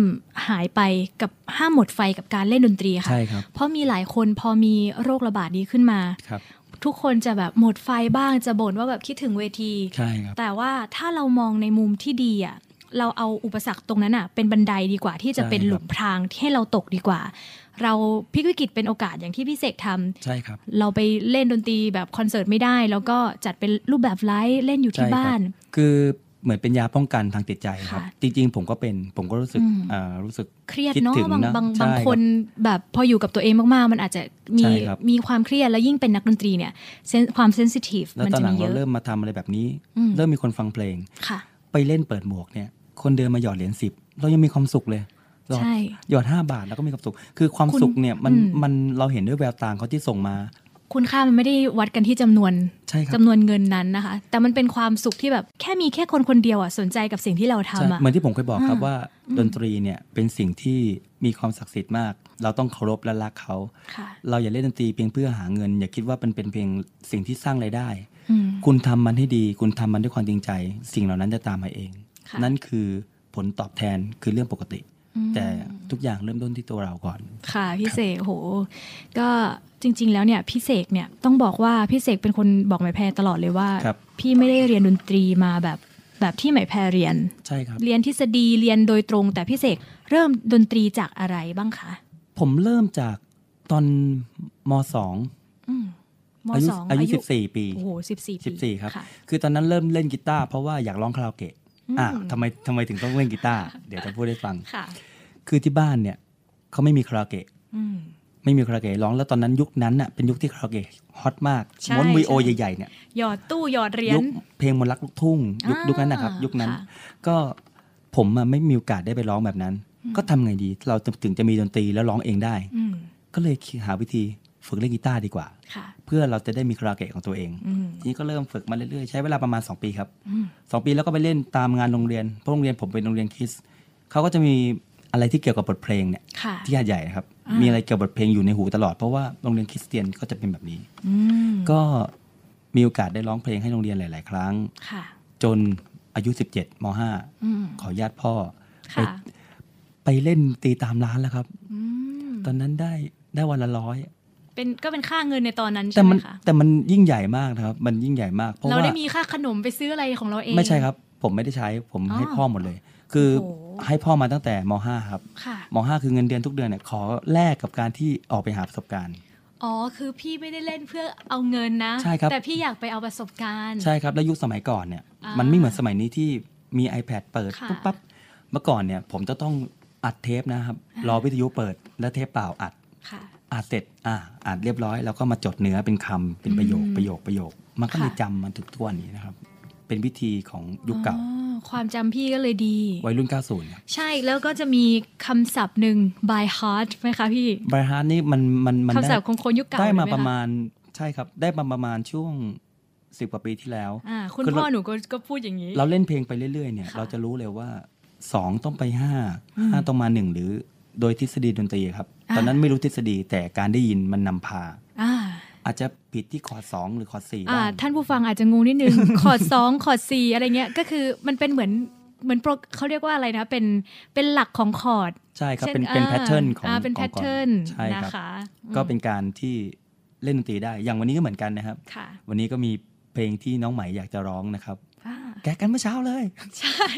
หายไปกับห้ามหมดไฟกับการเล่นดนตรีค่ะใช่ครับเพราะมีหลายคนพอมีโรคระบาดนี้ขึ้นมาครับทุกคนจะแบบหมดไฟบ้างจะบ่นว่าแบบคิดถึงเวที ใช่ครับ แต่ว่าถ้าเรามองในมุมที่ดีอะ เราเอาอุปสรรคตรงนั้นอะเป็นบันไดดีกว่าที่จะเป็นใช่ครับหลุมพรางที่ให้เราตกดีกว่า เราพลิกวิกฤตเป็นโอกาสอย่างที่พี่เสกทำใช่ครับ เราไปเล่นดนตรีแบบคอนเสิร์ตไม่ได้ แล้วก็จัดเป็นรูปแบบไลฟ์เล่นอยู่ที่ใช่ครับบ้าน คือเหมือนเป็นยาป้องกันทางจิตใจครับค่ะจริง ๆ ผมก็เป็นผมก็รู้สึกอืมอ่ารู้สึกเครียดคิดเนาะถึงบางนะบางใช่บางคนแบบพออยู่กับตัวเองมากๆ มันอาจจะมีใช่ครับมีความเครียดแล้วยิ่งเป็นนักดนตรีเนี่ยเซนความเซนซิทีฟแล้วมันตอนจะหลัมีงเยเราอะเริ่มมาทำอะไรแบบนี้อืมเริ่มมีคนฟังเพลงค่ะ ไปเล่นเปิดหมวกเนี่ย คนเดินมาหยอดเหรียญสิบเรายังมีความสุขเลยหยอดใช่หยอดห้าบาทแล้วก็มีความสุข คือความคุณสุขเนี่ยมันอืมมันเราเห็นด้วยแววตาเขาที่ส่งมา คุณค่ามันไม่ได้วัดกันที่จำนวนใช่ครับจำนวนเงินนั้นนะคะ แต่มันเป็นความสุขที่แบบแค่มีแค่คนคนเดียวอะสนใจกับสิ่งที่เราใช่ทำอะเหมือนที่ผมเคยบอกครับอ่าว่าดนตรีเนี่ยเป็นสิ่งที่มีความศักดิ์สิทธิ์มาก เราต้องเคารพและรักเขาค่ะเราอย่าเล่นดนตรีเพียงเพื่อหาเงิน อย่าคิดว่ามันเป็นเพียงสิ่งที่สร้างรายได้อืม คุณทำมันให้ดี คุณทำมันด้วยความจริงใจ สิ่งเหล่านั้นจะตามมาเองค่ะนั่นคือผลตอบแทนคือเรื่องปกติอืมแต่ทุกอย่างเริ่มต้นที่ตัวเราก่อน ค่ะพี่เสกโห ก็จริง ๆ แล้วเนี่ยพี่เสกเนี่ยต้องบอกว่าพี่เสกเป็นคนบอกไหมายแพรตลอดเลยว่าครับพี่ไม่ได้เรียนดนตรีมาแบบแบบที่ไหมายแพรเรียนใช่ครับเรียนทฤษฎีเรียนโดยตรง แต่พี่เสกเริ่มดนตรีจากอะไรบ้างคะผมเริ่มจากตอนมสองอื มมอายุสองอายุสิบสี่ปีโอ้โหสิบสี่ปีสิบสี่ครับค่ะคือตอนนั้นเริ่มเล่นกีตาร์เพราะว่าอยากร้องคาราโอเกะอืมอะทำไมทำไมถึงต้องเล่นกีตาร์เดี๋ยวจะพูดให้ฟังค่ะคือที่บ้านเนี่ยเขาไม่มีคาราโอเกะอืมไม่มีคาราโอเกะร้องแล้วตอนนั้นยุคนั้นน่ะเป็นยุคที่คาราโอเกะฮอตมากใช่ม้วนวีโอใช่ใหญ่ๆเนี่ยหยอดตู้หยอดเหรียญยุคเพลงมนต์รักลูกทุ่ง ยุคอ่ายุยุคนั้นนะครับ ยุคนั้นค่ะก็ผมอะไม่มีโอกาสได้ไปร้องแบบนั้น ก็ทำไงดี เราจะถึงจะมีดนตรีแล้วร้องเองได้อืมก็เลยหาวิธีฝึกเล่นกีตาร์ดีกว่าค่ะ เพื่อเราจะได้มีคาราโอเกะของตัวเองอืมทีนี้ก็เริ่มฝึกมาเรื่อยๆ ใช้เวลาประมาณ 2 ปีครับอืมสองปีแล้วก็ไปเล่นตามงานโรงเรียนเพราะโรงเรียนผมเป็นโรงเรียนคริสต์เขาก็จะมีอะไรที่เกี่ยวกับบทเพลงเนี่ยค่ะที่หาดใหญ่ครับอ่ามีมีอะไรเกี่ยวกับบทเพลงอยู่ในหูตลอดเพราะว่าโรงเรียนคริสเตียนก็จะเป็นแบบนี้อืมก็มีโอกาสได้ร้องเพลงให้โรงเรียนหลาย ๆ ครั้งค่ะจนอายุ 17มอืม .5 ขอญาตพ่อไปค่ะไปเล่นตีตามร้านแล้วครับอืมไปตอนนั้นได้ได้วันละร้อย เป็นก็เป็นค่าเงินในตอนนั้นแต่ใช่ไหมัมนคะแต่มันยิ่งใหญ่มากนะครับ มันยิ่งใหญ่มาก เพราะเราว่าได้มีค่าขนมไปซื้ออะไรของเราเอง ไม่ใช่ครับ ผมไม่ได้ใช้ผมอ๋อให้พ่อหมดเลย คือโอ้โห ให้พ่อมาตั้งแต่ม .5 ครับค่ะ ม .5 คือเงินเดือนทุกเดือนเนี่ยขอแลกกับการที่ออกไปหาประสบการณ์ อ๋อ คือพี่ไม่ได้เล่นเพื่อเอาเงินนะ ใช่ครับ แต่พี่อยากไปเอาประสบการณ์ ใช่ครับ แล้วยุคสมัยก่อนเนี่ยอ่ามัมันไม่เหมือนสมัยนี้ที่มี iPad เปิดค่ะปุ๊บปั๊บเมื่อก่อนเนี่ยผมจะต้องอัดเทปนะครับอ่ารอวิทยุเปิดแล้วเทปเปล่าอัด ค่ะ อัดเสร็จอะอัดเรียบร้อยแล้วก็มาจดเนื้อเป็นคำเป็นประโยคอืมประโยคประโยค มันก็เลยค่ะจำมันถึงทุกวันนี้นะครับ เป็นวิธีของยุคเก่าอ๋อความจำพี่ก็เลยดี วัยรุ่น 90ครับใช่แล้วก็จะมีคำศัพท์หนึ่ง by heart ไหมคะพี่บรฮาร์ดนี่มันมันมันคำได้ศัพท์ของคนยุคเก่าได้มาเลยหคประมาณใช่ครับ ได้มาประมาณช่วงสิบกว่าปีที่แล้วอ่าคุณคือพ่อเราหนูก็ก็พูดอย่างนี้ เราเล่นเพลงไปเรื่อยๆเนี่ยค่ะเราจะรู้เลยว่าสองต้องไปห้าอืมห้าต้องมาหนึ่งหรือ โดยทฤษฎีดนตรีครับอ่าตอนนั้นไม่รู้ทฤษฎีแต่การได้ยินมันนำพาอ่าอาจจะผิดที่คอร์ดสองหรือคอร์ดสี่อ่าบ้างท่านผู้ฟังอาจจะงงนิดนึงคอร์ดสองคอร์ดสี่อะไรเงี้ยก็คือมันเป็นเหมือนเหมือนโปรเขาเรียกว่าอะไรนะเป็นเป็นหลักของคอร์ดใช่ครับช่เป็นเป็นอ่าแพทเทิร์นของอ่าเป็นขแพองทก่อนเทิร์นใช่นะครับคะก็อืมเป็นการที่เล่นดนตรีได้ อย่างวันนี้ก็เหมือนกันนะครับค่ะวันนี้ก็มีเพลงที่น้องใหม่อยากจะร้องนะครับอ่า แกะกันเมื่อเช้าเลย ใช่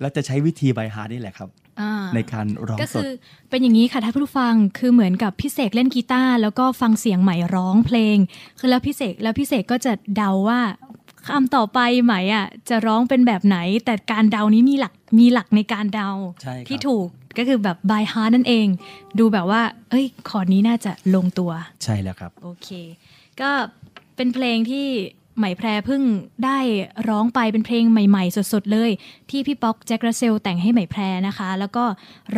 แล้วจะใช้วิธี by heart นี่แหละครับอ่าในการร้องก็สคืดอเป็นอย่างนี้ค่ะท่านผู้ฟังคือเหมือนกับพี่เสกเล่นกีตาร์แล้วก็ฟังเสียงใหม่ร้องเพลง คือแล้วพี่เสกแล้วพี่เสกก็จะเดาว่าคำต่อไปไหมอะจะร้องเป็นแบบไหน แต่การเดานี้มีหลักมีหลักในการเดาใช่ครับที่ถูกก็คือแบบ by heart นั่นเอง ดูแบบว่า เอ้ยคอร์ดนี้น่าจะลงตัว ใช่แล้วครับ โอเค ก็เป็นเพลงที่ ไหมแพรเพิ่งได้ร้องไปเป็นเพลงใหม่ ๆ สดๆเลย ที่พี่ป๊อกแจ็คราเซลแต่งให้ไหมแพรนะคะ แล้วก็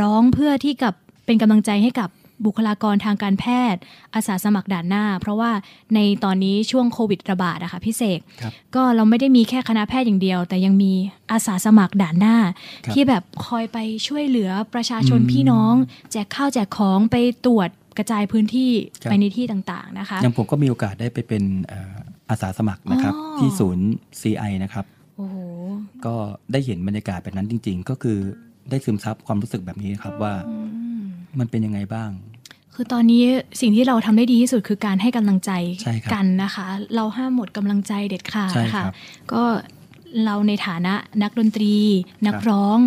ร้องเพื่อที่กับเป็นกำลังใจให้กับบุคลากรทางการแพทย์ อาสาสมัครด่านหน้า เพราะว่าในตอนนี้ช่วงโควิดระบาดอะค่ะพี่เสกครับก็เราไม่ได้มีแค่คณะแพทย์อย่างเดียว แต่ยังมีอาสาสมัครด่านหน้าครับที่แบบคอยไปช่วยเหลือประชาชนอืมพี่น้อง แจกข้าวแจกของไปตรวจกระจายพื้นที่ครับไปในที่ต่างๆนะคะอย่างผมก็มีโอกาสได้ไปเป็นเอ่ออาสาสมัครนะครับ อ๋อ ที่ศูนย์ CI นะครับ โอ้โห ก็ได้เห็นบรรยากาศแบบนั้นจริง ๆ ก็คือได้ซึมซับความรู้สึกแบบนี้ครับว่าอืมมันเป็นยังไงบ้าง คือตอนนี้สิ่งที่เราทำได้ดีที่สุดคือการให้กำลังใจใช่ครับกันนะคะ เราห้ามหมดกำลังใจเด็ดขาดใช่ครัค่ะ บก็เราในฐานะนักดนตรี นักครับร้อง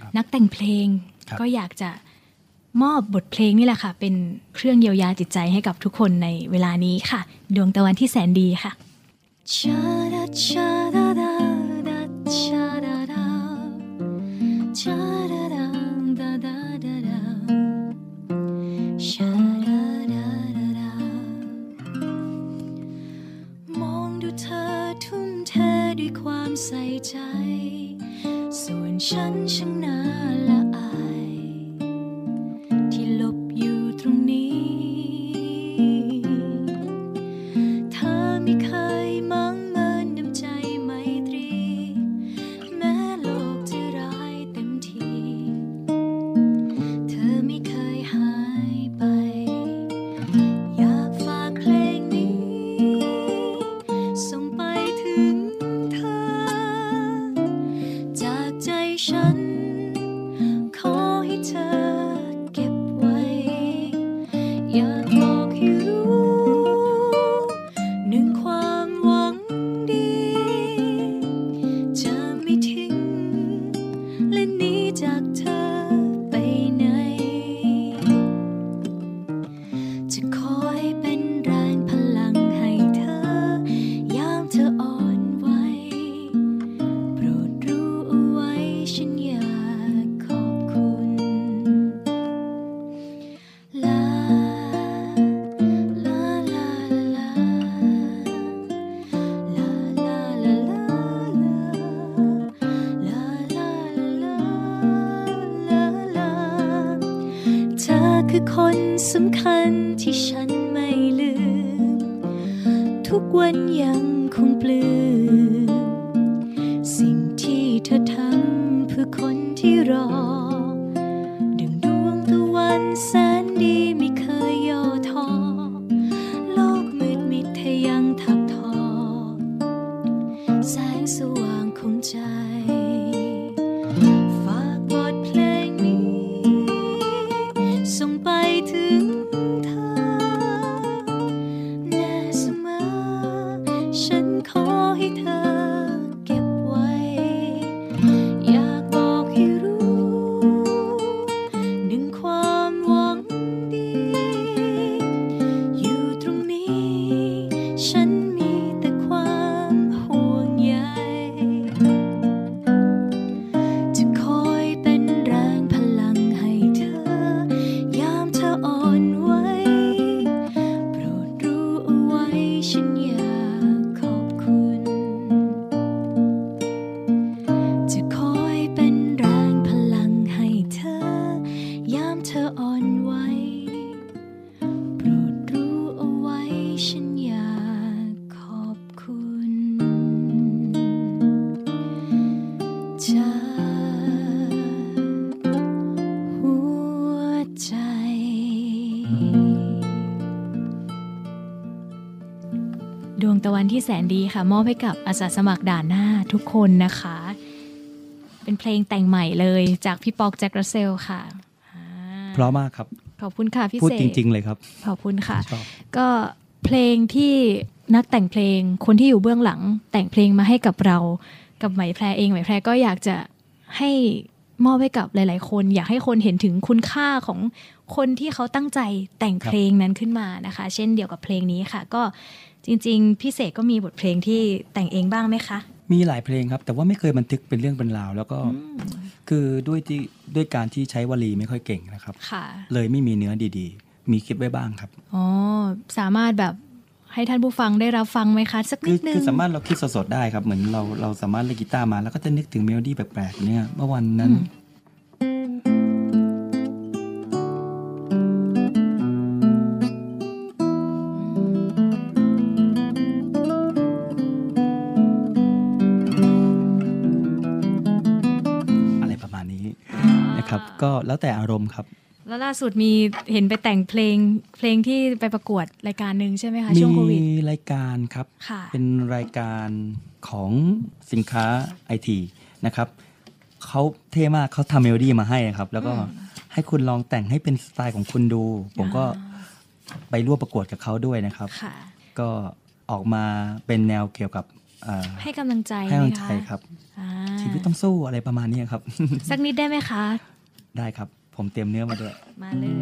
ครับนักแต่งเพลง ครับ ก็อยากจะมอบบทเพลงนี่แหละค่ะ เป็นเครื่องเยียวยาจิตใจให้กับทุกคนในเวลานี้ค่ะ ดวงตะวันที่แสนดีค่ะ ความใส่ใจ ส่วนฉันช่างน่าละอาย ที่หลบอยู่ตรงนี้ เธอไม่เคย วงตะวันที่แสนดีค่ะ มอบให้กับอาสาสมัครด่านหน้าทุกคนนะคะ เป็นเพลงแต่งใหม่เลยจากพี่ปอกแจ็ครัสเซลค่ะอ่าเพราะมากครับ ขอบคุณค่ะพี่พูดเสกจริง ๆ เลยครับ ขอบคุณค่ะชอบก็เพลงที่นักแต่งเพลงคนที่อยู่เบื้องหลังแต่งเพลงมาให้กับเรา กับไหมแพรเองไหมแพรก็อยากจะให้มอบให้กับหลาย ๆ คน อยากให้คนเห็นถึงคุณค่าของคนที่เขาตั้งใจแต่งเพลงนั้นขึ้นมานะคะ เช่นเดียวกับเพลงนี้ค่ะ ก็ จริง ๆ พี่เสกก็มีบทเพลงที่แต่งเองบ้างไหมคะ มีหลายเพลงครับ แต่ว่าไม่เคยบันทึกเป็นเรื่องเป็นราว แล้วก็คือด้วยที่ด้วยการที่ใช้วาทีไม่ค่อยเก่งนะครับค่ะเลยไม่มีเนื้อดีๆ มีคลิปไว้บ้างครับอ๋อสามารถแบบให้ท่านผู้ฟังได้รับฟังไหมคะ สักคืนิอดนึงคือสามารถเราคิดสดๆได้ครับ เหมือนเราเราสามารถเล่นกีตาร์มา แล้วก็จะนึกถึงเมโลดี้แปลกๆเนี่ยเมื่อวันนั้น ก็แล้วแต่อารมณ์ครับ แล้วล่าสุดมีเห็นไปแต่งเพลงเพลงที่ไปประกวดรายการหนึ่งใช่ไหมคะช่วงโควิดมีรายการครับค่ะเป็นรายการของสินค้าไอทีนะครับเขาเท่มากเขาทำเมโลดี้มาให้นะครับ แล้วก็ให้คุณลองแต่งให้เป็นสไตล์ของคุณดู ผมก็ไปร่วมประกวดกับเขาด้วยนะครับค่ะก็ออกมาเป็นแนวเกี่ยวกับเอ่อให้กำลังใจให้กำลังไหมคะครับอ่าชีวิตต้องสู้อะไรประมาณนี้ครับ สักนิดได้ไหมคะ ได้ครับ ผมเตรียมเนื้อมาด้วย มาเลย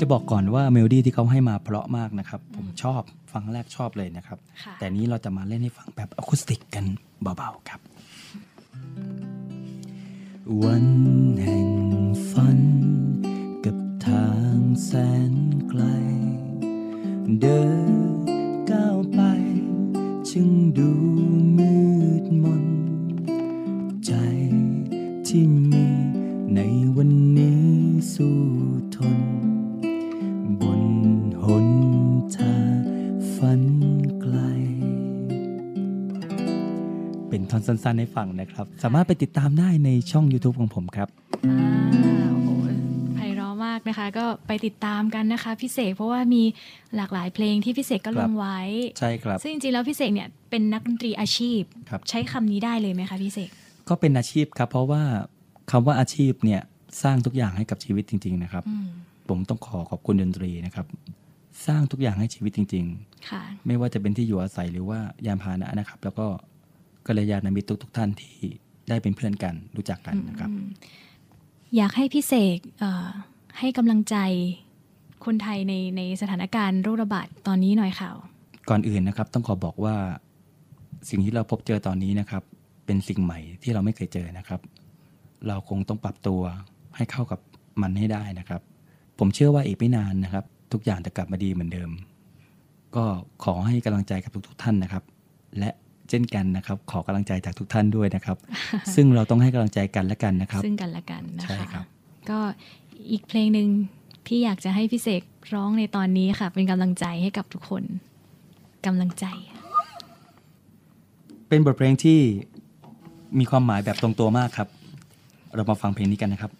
จะบอกก่อนว่าเมโลดี้ที่เขาให้มาเพราะมากนะครับ ผมชอบฟังแรกชอบเลยนะครับ ค่ะ แต่นี้เราจะมาเล่นให้ฟังแบบอะคูสติกกันเบาๆครับ วันแห่งฝัน กับทางแสนไกล เดินก้าวไป จึงดู สั้นๆให้ฟังนะครับ สามารถไปติดตามได้ในช่อง YouTube ของผมครับอ่าโอ้โหไพเราะมากนะคะ ก็ไปติดตามกันนะคะพี่เสกเพราะว่ามีหลากหลายเพลงที่พี่เสกก็คลรับงไว้ ใช่ครับ ซึ่งจริงๆแล้วพี่เสกเนี่ยเป็นนักดนตรีอาชีพครับใช้คำนี้ได้เลยไหมคะพี่เสกก็เป็นอาชีพครับ เพราะว่าคำว่าอาชีพเนี่ยสร้างทุกอย่างให้กับชีวิตจริง ๆ นะครับอืมผมต้องขอขอบคุณดนตรีนะครับ สร้างทุกอย่างให้ชีวิตจริงค่ะๆไม่ว่าจะเป็นที่อยู่อาศัยหรือว่ายานพาหนะนะครับ แล้วก็ กัลยาณมิตรทุกๆท่านที่ได้เป็นเพื่อนกันรู้จักกันนะครับอืมอยากให้พี่เสกเอ่อให้กำลังใจคนไทยในในสถานการณ์โรคระบาดตอนนี้หน่อยค่ะ ก่อนอื่นนะครับต้องขอบอกว่าสิ่งที่เราพบเจอตอนนี้นะครับ เป็นสิ่งใหม่ที่เราไม่เคยเจอนะครับ เราคงต้องปรับตัวให้เข้ากับมันให้ได้นะครับ ผมเชื่อว่าอีกไม่นานนะครับ ทุกอย่างจะกลับมาดีเหมือนเดิม ก็ขอให้กำลังใจกับทุกๆท่านนะครับ และ เช่นกันนะครับ ขอกำลังใจจากทุกท่านด้วยนะครับ ซึ่งเราต้องให้กำลังใจกันและกันนะครับ ซึ่งกันและกันนะใช่คะครับ ก็อีกเพลงหนึ่งที่อยากจะให้พี่เสกร้องในตอนนี้ค่ะ เป็นกำลังใจให้กับทุกคนกำลังใจ เป็นบทเพลงที่มีความหมายแบบตรงตัวมากครับ เรามาฟังเพลงนี้กันนะครับ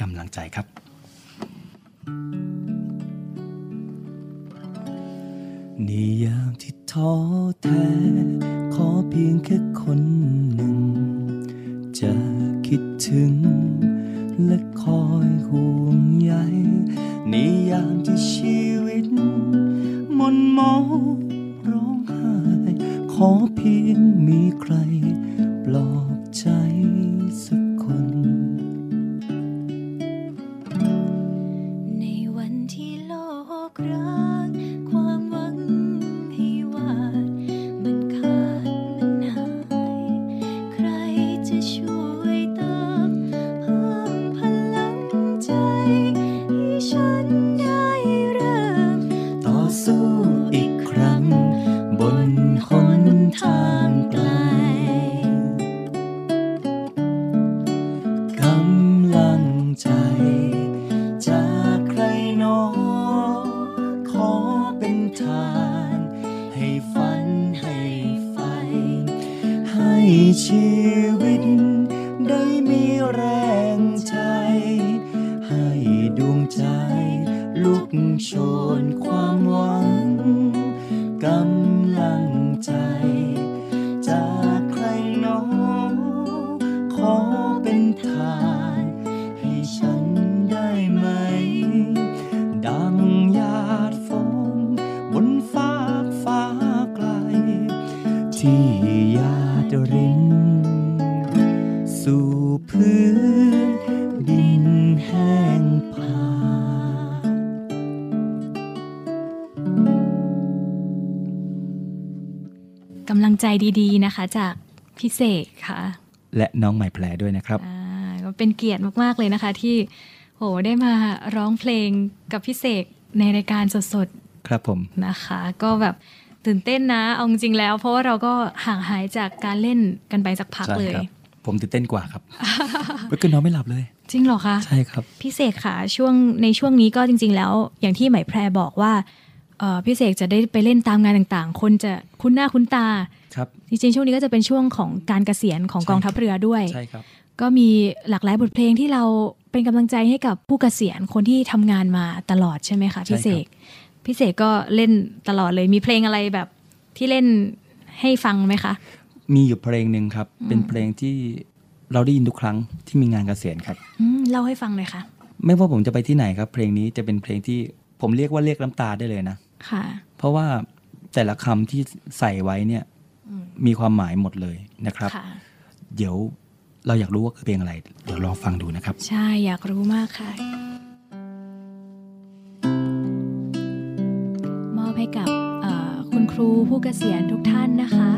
กำลังใจครับในยามที่ ท้อแท้ ขอเพียงแค่คนหนึ่ง จะคิดถึง และคอยห่วงใยในยามที่ชีวิตมนมองร้องไห้ ขอเพียงมีใคร ดีๆนะคะ จากพี่เสกค่ะ และน้องใหม่แผลด้วยนะครับอ่าก็เป็นเกียรติมากๆเลยนะคะ ที่โหได้มาร้องเพลงกับพี่เสกในรายการสดครับผมๆนะคะ ก็แบบตื่นเต้นนะเอาจริงๆแล้ว เพราะว่าเราก็ห่างหายจากการเล่นกันไปสักพักใช่เลยครับผมตื่นเต้นกว่าครับเมื่อคืนนอนไม่หลับเลย จริงเหรอคะใช่ครับพี่เสกค่ะช่วงในช่วงนี้ก็จริง ๆ แล้ว อย่างที่ไหมแพรบอกว่าเอ่อพี่เสกจะได้ไปเล่นตามงานต่างๆ คนจะคุ้นหน้าคุ้นตา ครับจริงๆช่วงนี้ก็จะเป็นช่วงของการเกษียณของใช่กองทัพเรือด้วยใช่ครับก็มีหลากหลายบทเพลงที่เราเป็นกำลังใจให้กับผู้เกษียณคนที่ทำงานมาตลอดใช่ไหมคะพี่เสกพี่เสกก็เล่นตลอดเลยมีเพลงอะไรแบบที่เล่นให้ฟังไหมคะ มีอยู่เพลงหนึ่งครับ เป็นเพลงที่เราได้ยินทุกครั้งที่มีงานเกษียณครับอืมเล่าให้ฟังหน่อยค่ะ ไม่ว่าผมจะไปที่ไหนครับ เพลงนี้จะเป็นเพลงที่ผมเรียกว่าเรียกน้ำตาได้เลยนะค่ะ เพราะว่าแต่ละคำที่ใส่ไว้เนี่ยอื มมีความหมายหมดเลยนะครับค่ะเดี๋ยวเราอยากรู้ว่าคือเพลงอะไร เดี๋ยวลองฟังดูนะครับ ใช่อยากรู้มากค่ะ มอบให้กับเอ่อคุณครูผู้เกษียณทุกท่านนะคะ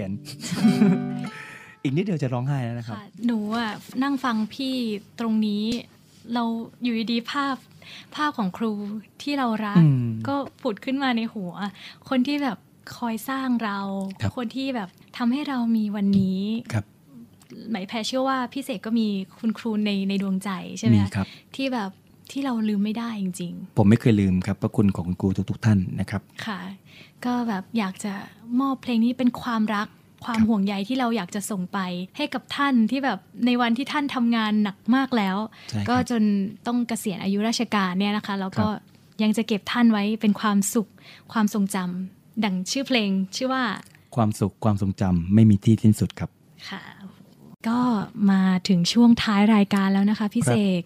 มือนตัวเองจะเกษียณอีกนิดเดียวจะร้องไห้แล้วนะครับค่ะหนูอะนั่งฟังพี่ตรงนี้ เราอยู่ดีๆภาพภาพของครูที่เรารักอืมก็ผุดขึ้นมาในหัว คนที่แบบคอยสร้างเราครับคนที่แบบทำให้เรามีวันนี้ครับหมายแพรเชื่อว่าพี่เสกก็มีคุณครูในในดวงใจใช่ไหมมีคะครับ ที่แบบที่เราลืมไม่ได้จริงผมไม่เคยลืมครับพระคุณของคุณครูทุก ๆ ท่านนะครับๆค่ะ ก็แบบอยากจะมอบเพลงนี้เป็นความรักความครับห่วงใยที่เราอยากจะส่งไปให้กับท่านที่แบบในวันที่ท่านทำงานหนักมากแล้วใช่ครับก็จนต้องเกษียณอายุราชการเนี่ยนะคะ แล้วก็ครับยังจะเก็บท่านไว้เป็นความสุขความทรงจำดังชื่อเพลงชื่อว่า ความสุขความทรงจำไม่มีที่สิ้นสุดครับค่ะ ก็มาถึงช่วงท้ายรายการแล้วนะคะพี่ครับเสก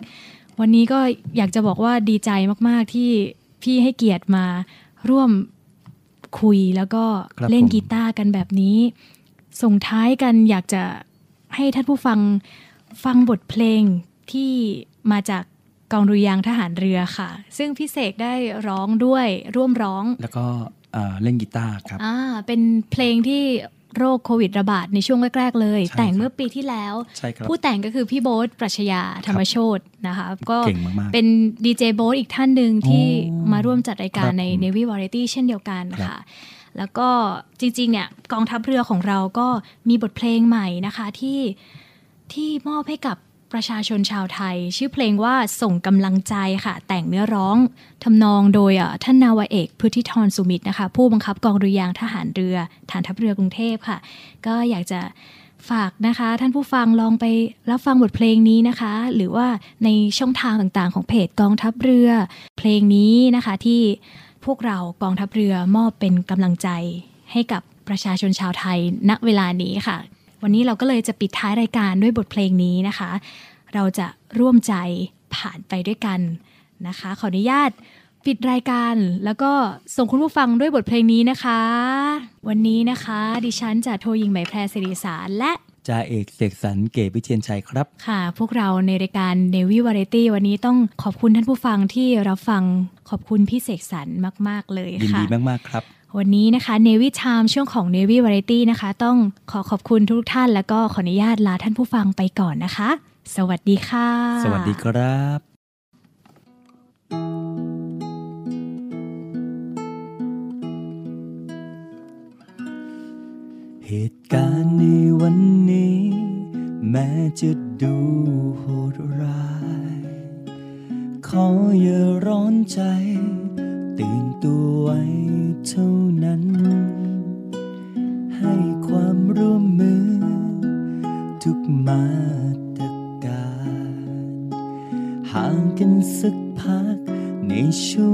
วันนี้ก็อยากจะบอกว่าดีใจมาก ๆ ที่พี่ให้เกียรติมาร่วม คุยแล้วก็ครับเล่นผมกีตาร์กันแบบนี้ ส่งท้ายกันอยากจะให้ท่านผู้ฟังฟังบทเพลงที่มาจากกองดุริยางค์ทหารเรือค่ะ ซึ่งพี่เสกได้ร้องด้วยร่วมร้อง แล้วก็เอ่อเล่นกีตาร์ครับอ่าเป็นเพลงที่ โรคโควิดระบาดในช่วงแรก ๆ เลยใช่แต่งครับเมื่อปีที่แล้วใช่ครับผู้แต่งก็คือพี่โบ๊ทปรัชญาธรรมโชตนะคะก็เก่งมากๆเป็นดีเจโบ๊ทอีกท่านหนึ่งที่อ๋อมาร่วมจัดรายการครับในผม Navy Variety เช่นเดียวกันครับค่ะแล้วก็จริง ๆ เนี่ยกองทัพเรือของเราก็มีบทเพลงใหม่นะคะที่ที่มอบให้กับ ประชาชนชาวไทย ชื่อเพลงว่าส่งกำลังใจค่ะ แต่งเนื้อร้องทำนองโดยท่านนาวาเอกพุทธิธรสุมิตรนะคะ ผู้บังคับกองเรือยางทหารเรือฐานทัพเรือกรุงเทพค่ะ ก็อยากจะฝากนะคะ ท่านผู้ฟังลองไปรับฟังบทเพลงนี้นะคะ หรือว่าในช่องทางต่างๆ ของเพจกองทัพเรือ เพลงนี้นะคะที่พวกเรากองทัพเรือมอบเป็นกำลังใจให้กับประชาชนชาวไทยณเวลานี้ค่ะ วันนี้เราก็เลยจะปิดท้ายรายการด้วยบทเพลงนี้นะคะ เราจะร่วมใจผ่านไปด้วยกันนะคะ ขออนุญาตปิดรายการแล้วก็ส่งคุณผู้ฟังด้วยบทเพลงนี้นะคะ วันนี้นะคะ ดิฉันจะโทรยิงไหมแพรสิริสารและจ่าเอกเสกสรรเกตวิเชียนชัยครับ ค่ะ พวกเราในรายการ Navy Variety วันนี้ต้องขอบคุณท่านผู้ฟังที่รับฟังขอบคุณพี่เสกสรรมาก ๆ เลยยินค่ะดีมาก ๆ ครับ วันนี้นะคะ Navy Time ช่วงของ Navy Variety นะคะ ต้องขอขอบคุณทุกท่าน แล้วก็ขออนุญาตลาท่านผู้ฟังไปก่อนนะคะ สวัสดีค่ะ สวัสดีครับ เหตุการณ์ในวันนี้ แม้จะดูโหดร้าย ขออย่าร้อนใจ ตื่นตัวไว้ เท่านั้น ให้ความร่วมมือ ทุกมาตรการ ห่างกันสักพักในช่วง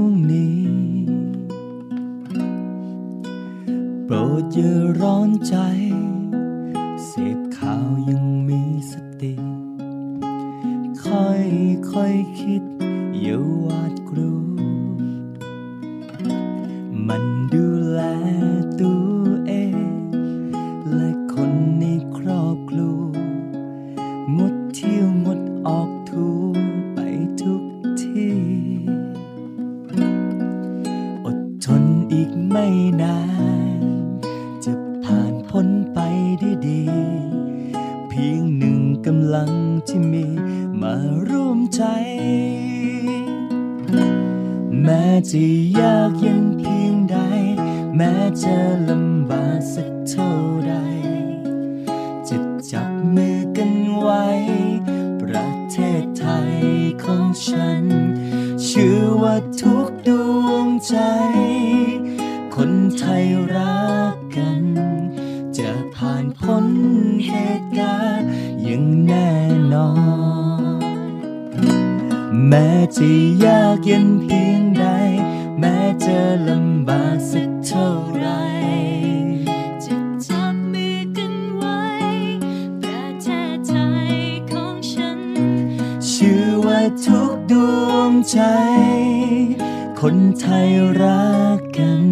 คนไทยรักกัน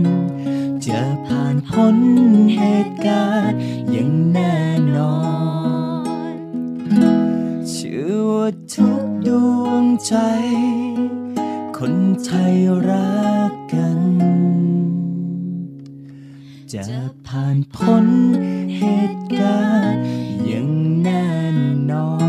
จะผ่านพ้นเหตุการณ์อย่างแน่นอนเชื่อว่าทุกดวงใจ คนไทยรักกัน จะผ่านพ้นเหตุการณ์อย่างแน่นอน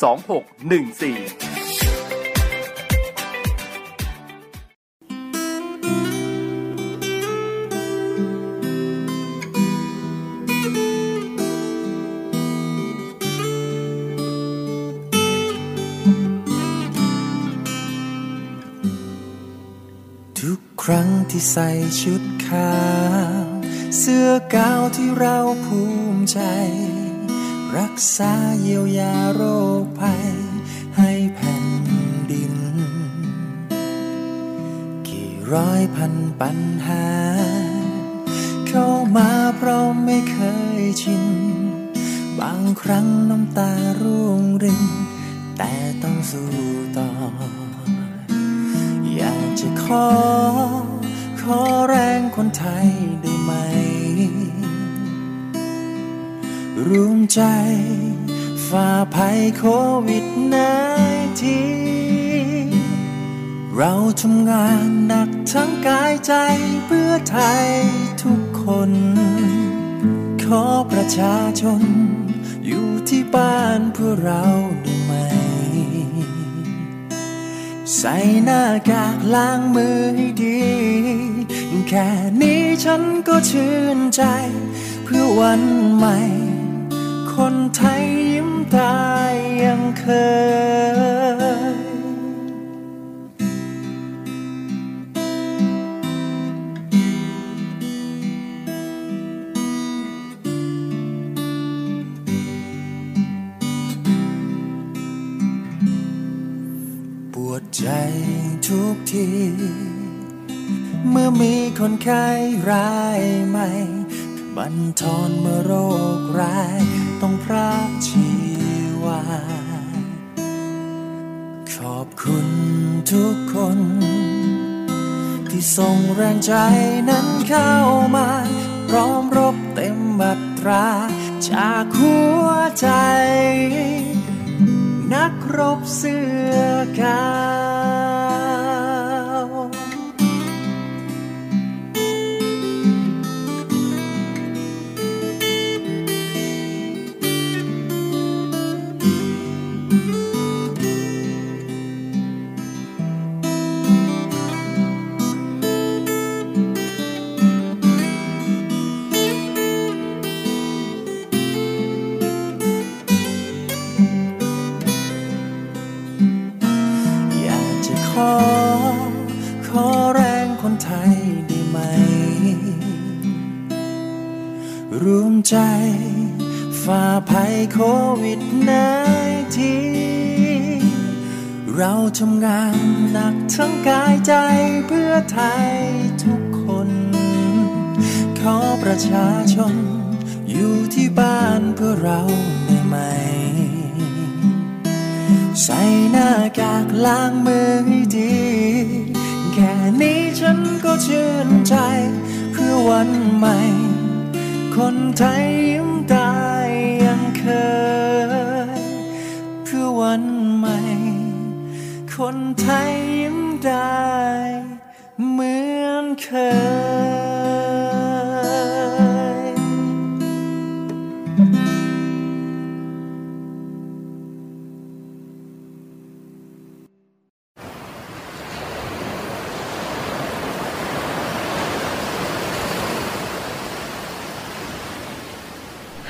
2614ทุกครั้งที่ใส่ชุดขาว เสื้อกาวที่เราภูมิใจ รักษาเยียวยาโรคภัยให้แผ่นดิน กี่ร้อยพันปัญหา เข้ามาเพราะไม่เคยชิน บางครั้งน้ำตาร่วงริน แต่ต้องสู้ต่อ อยากจะขอ ขอแรงคนไทยได้ไหม รวมใจ ฝ่าภัยโควิดนาทีเราทำงานหนักทั้งกายใจเพื่อไทยทุกคน ขอประชาชน อยู่ที่บ้านเพื่อเราได้ไหม ใส่หน้ากากล้างมือให้ดี แค่นี้ฉันก็ชื่นใจ เพื่อวันใหม่ คนไทยยิ้มตายยังเคย ปวดใจทุกที เมื่อมีคนไข้รายใหม่บันทอนเมื่อโรคร้าย ต้องพรากชีวา ขอบคุณทุกคน ที่ส่งแรงใจนั้นเข้ามาพร้อมรบเต็มบัตรา จากหัวใจ นักรบเสื้อกา รวมใจฝ่าภัยโควิดนทีเราทำงานหนักทั้งกายใจเพื่อไทยทุกคน ขอประชาชน อยู่ที่บ้านเพื่อเราได้ไหม ใส่หน้ากากล้างมือให้ดี แค่นี้ฉันก็ชื่นใจเพื่อวันใหม่ คนไทยยิ้มได้ยังเคยเพื่อวันใหม่ คนไทยยิ้มได้เหมือนเคย